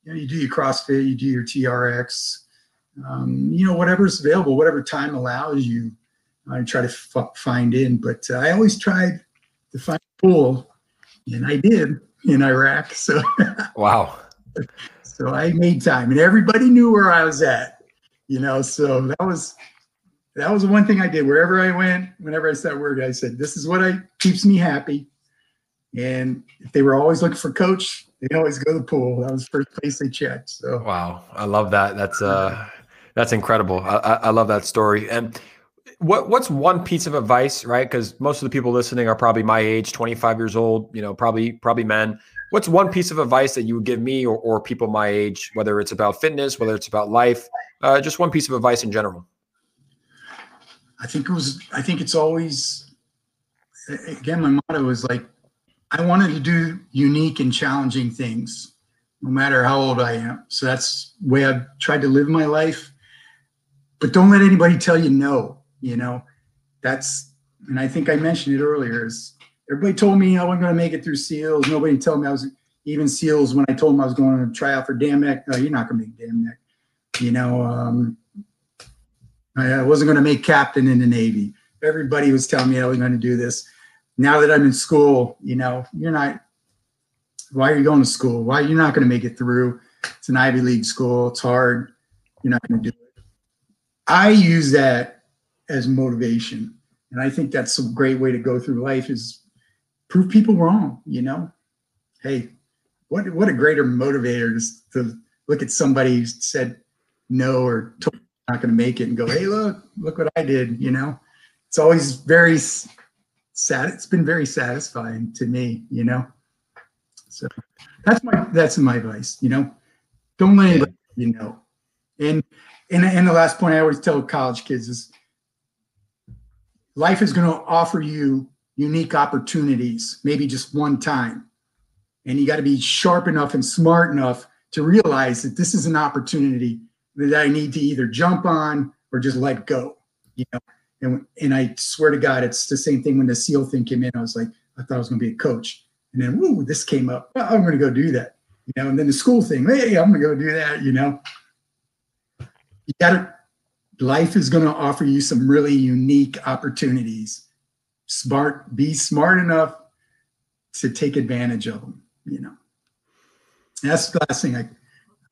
C: you, know, you do your crossfit you do your trx um, you know whatever's available whatever time allows you i try to f- find in but uh, i always tried to find a pool and i did in iraq so.
B: Wow. <laughs>
C: So i made time and everybody knew where i was at you know so that was that was the one thing i did. Wherever i went whenever i said word i said this is what i keeps me happy. And if they were always looking for coach they always go to the pool. That was the first place they checked so.
B: Wow. I love that. That's uh that's incredible. I, I love that story. And what what's one piece of advice right because most of the people listening are probably my age 25 years old you know probably probably men what's one piece of advice that you would give me or, or people my age whether it's about fitness whether it's about life uh, just one piece of advice in general.
C: I think it was. I think it's always. Again, my motto is like, I wanted to do unique and challenging things, no matter how old I am. So that's the way I've tried to live my life. But don't let anybody tell you no. You know, that's. And I think I mentioned it earlier. Is everybody told me I wasn't going to make it through SEALs. Nobody told me I was even SEALs when I told them I was going to try out for Dam Neck. No, you're not going to make Dam Neck you know, um, I wasn't going to make captain in the Navy. Everybody was telling me I was going to do this. Now that I'm in school, you know, you're not. Why are you going to school? Why you're not going to make it through? It's an Ivy League school. It's hard. You're not going to do it. I use that as motivation. And I think that's a great way to go through life is prove people wrong, you know? Hey, what what a greater motivator is to look at somebody who said no or told not going to make it and go, hey, look, look what I did, you know? It's always very sad. It's been very satisfying to me, you know? So that's my that's my advice, you know. Don't let anybody you know. And and and the last point I always tell college kids is life is going to offer you unique opportunities, maybe just one time. And you got to be sharp enough and smart enough to realize that this is an opportunity that I need to either jump on or just let go. You know, and and I swear to God, it's the same thing when the SEAL thing came in. I was like, I thought I was going to be a coach, and then woo, this came up. Well, I'm going to go do that. You know, and then the school thing. Hey, I'm going to go do that. You know, you got to. Life is going to offer you some really unique opportunities. Smart, be smart enough to take advantage of them. You know, that's the last thing I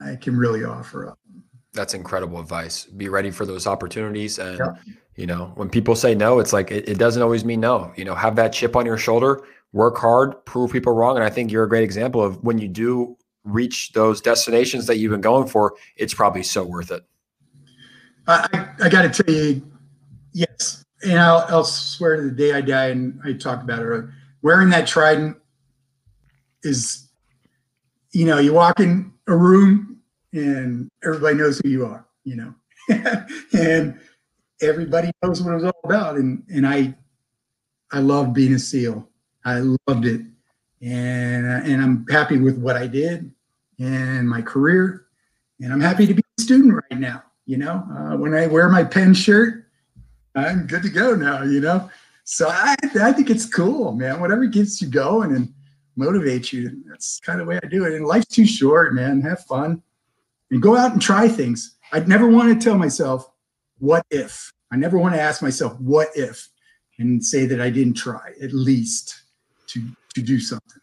C: I can really offer up.
B: That's incredible advice. Be ready for those opportunities. And, yeah. you know, when people say no, it's like, it, it, doesn't always mean no. You know, have that chip on your shoulder, work hard, prove people wrong. And I think you're a great example of when you do reach those destinations that you've been going for, it's probably so worth it.
C: I, I got to tell you, yes. And I'll, I'll swear to the day I die, and I talked about it. Wearing that trident is, you know, you walk in a room and everybody knows who you are, you know, <laughs> and everybody knows what it was all about. And and I I love being a SEAL. I loved it, and and I'm happy with what I did and my career, and I'm happy to be a student right now. You know, uh, when I wear my Penn shirt, I'm good to go now. You know, so I I think it's cool, man. Whatever gets you going and motivates you. That's kind of the way I do it. And life's too short, man. Have fun and go out and try things. I'd never want to tell myself, what if? I never want to ask myself, what if? And say that I didn't try at least to, to do something.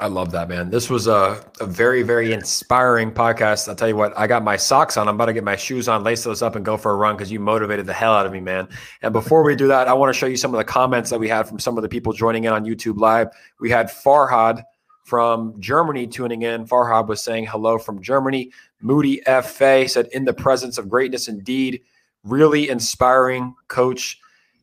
B: I love that, man. This was a, a very, very inspiring podcast. I'll tell you what, I got my socks on. I'm about to get my shoes on, lace those up, and go for a run because you motivated the hell out of me, man. And before we do that, I want to show you some of the comments that we had from some of the people joining in on YouTube Live. We had Farhad from Germany tuning in. Farhad was saying hello from Germany. Moody F.A. said, in the presence of greatness indeed. Really inspiring coach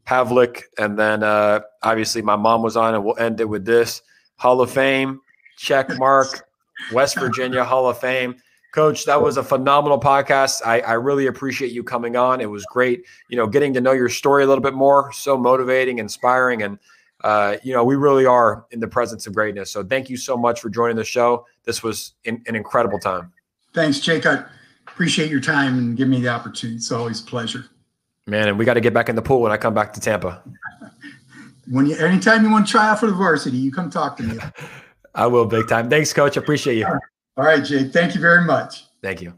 B: Havlik. And then uh, obviously my mom was on, and we'll end it with this Hall of Fame, check mark, West Virginia Hall of Fame. Coach, that was a phenomenal podcast. I, I really appreciate you coming on. It was great, you know, getting to know your story a little bit more. So motivating, inspiring, and uh, you know, we really are in the presence of greatness. So thank you so much for joining the show. This was in, an incredible time.
C: Thanks, Jake. I appreciate your time and give me the opportunity. It's always a pleasure.
B: Man, and we got to get back in the pool when I come back to Tampa. <laughs>
C: when you, anytime you want to try out for the varsity, you come talk to me. <laughs>
B: I will, big time. Thanks, Coach. Appreciate you.
C: All right, Jake. Thank you very much.
B: Thank you.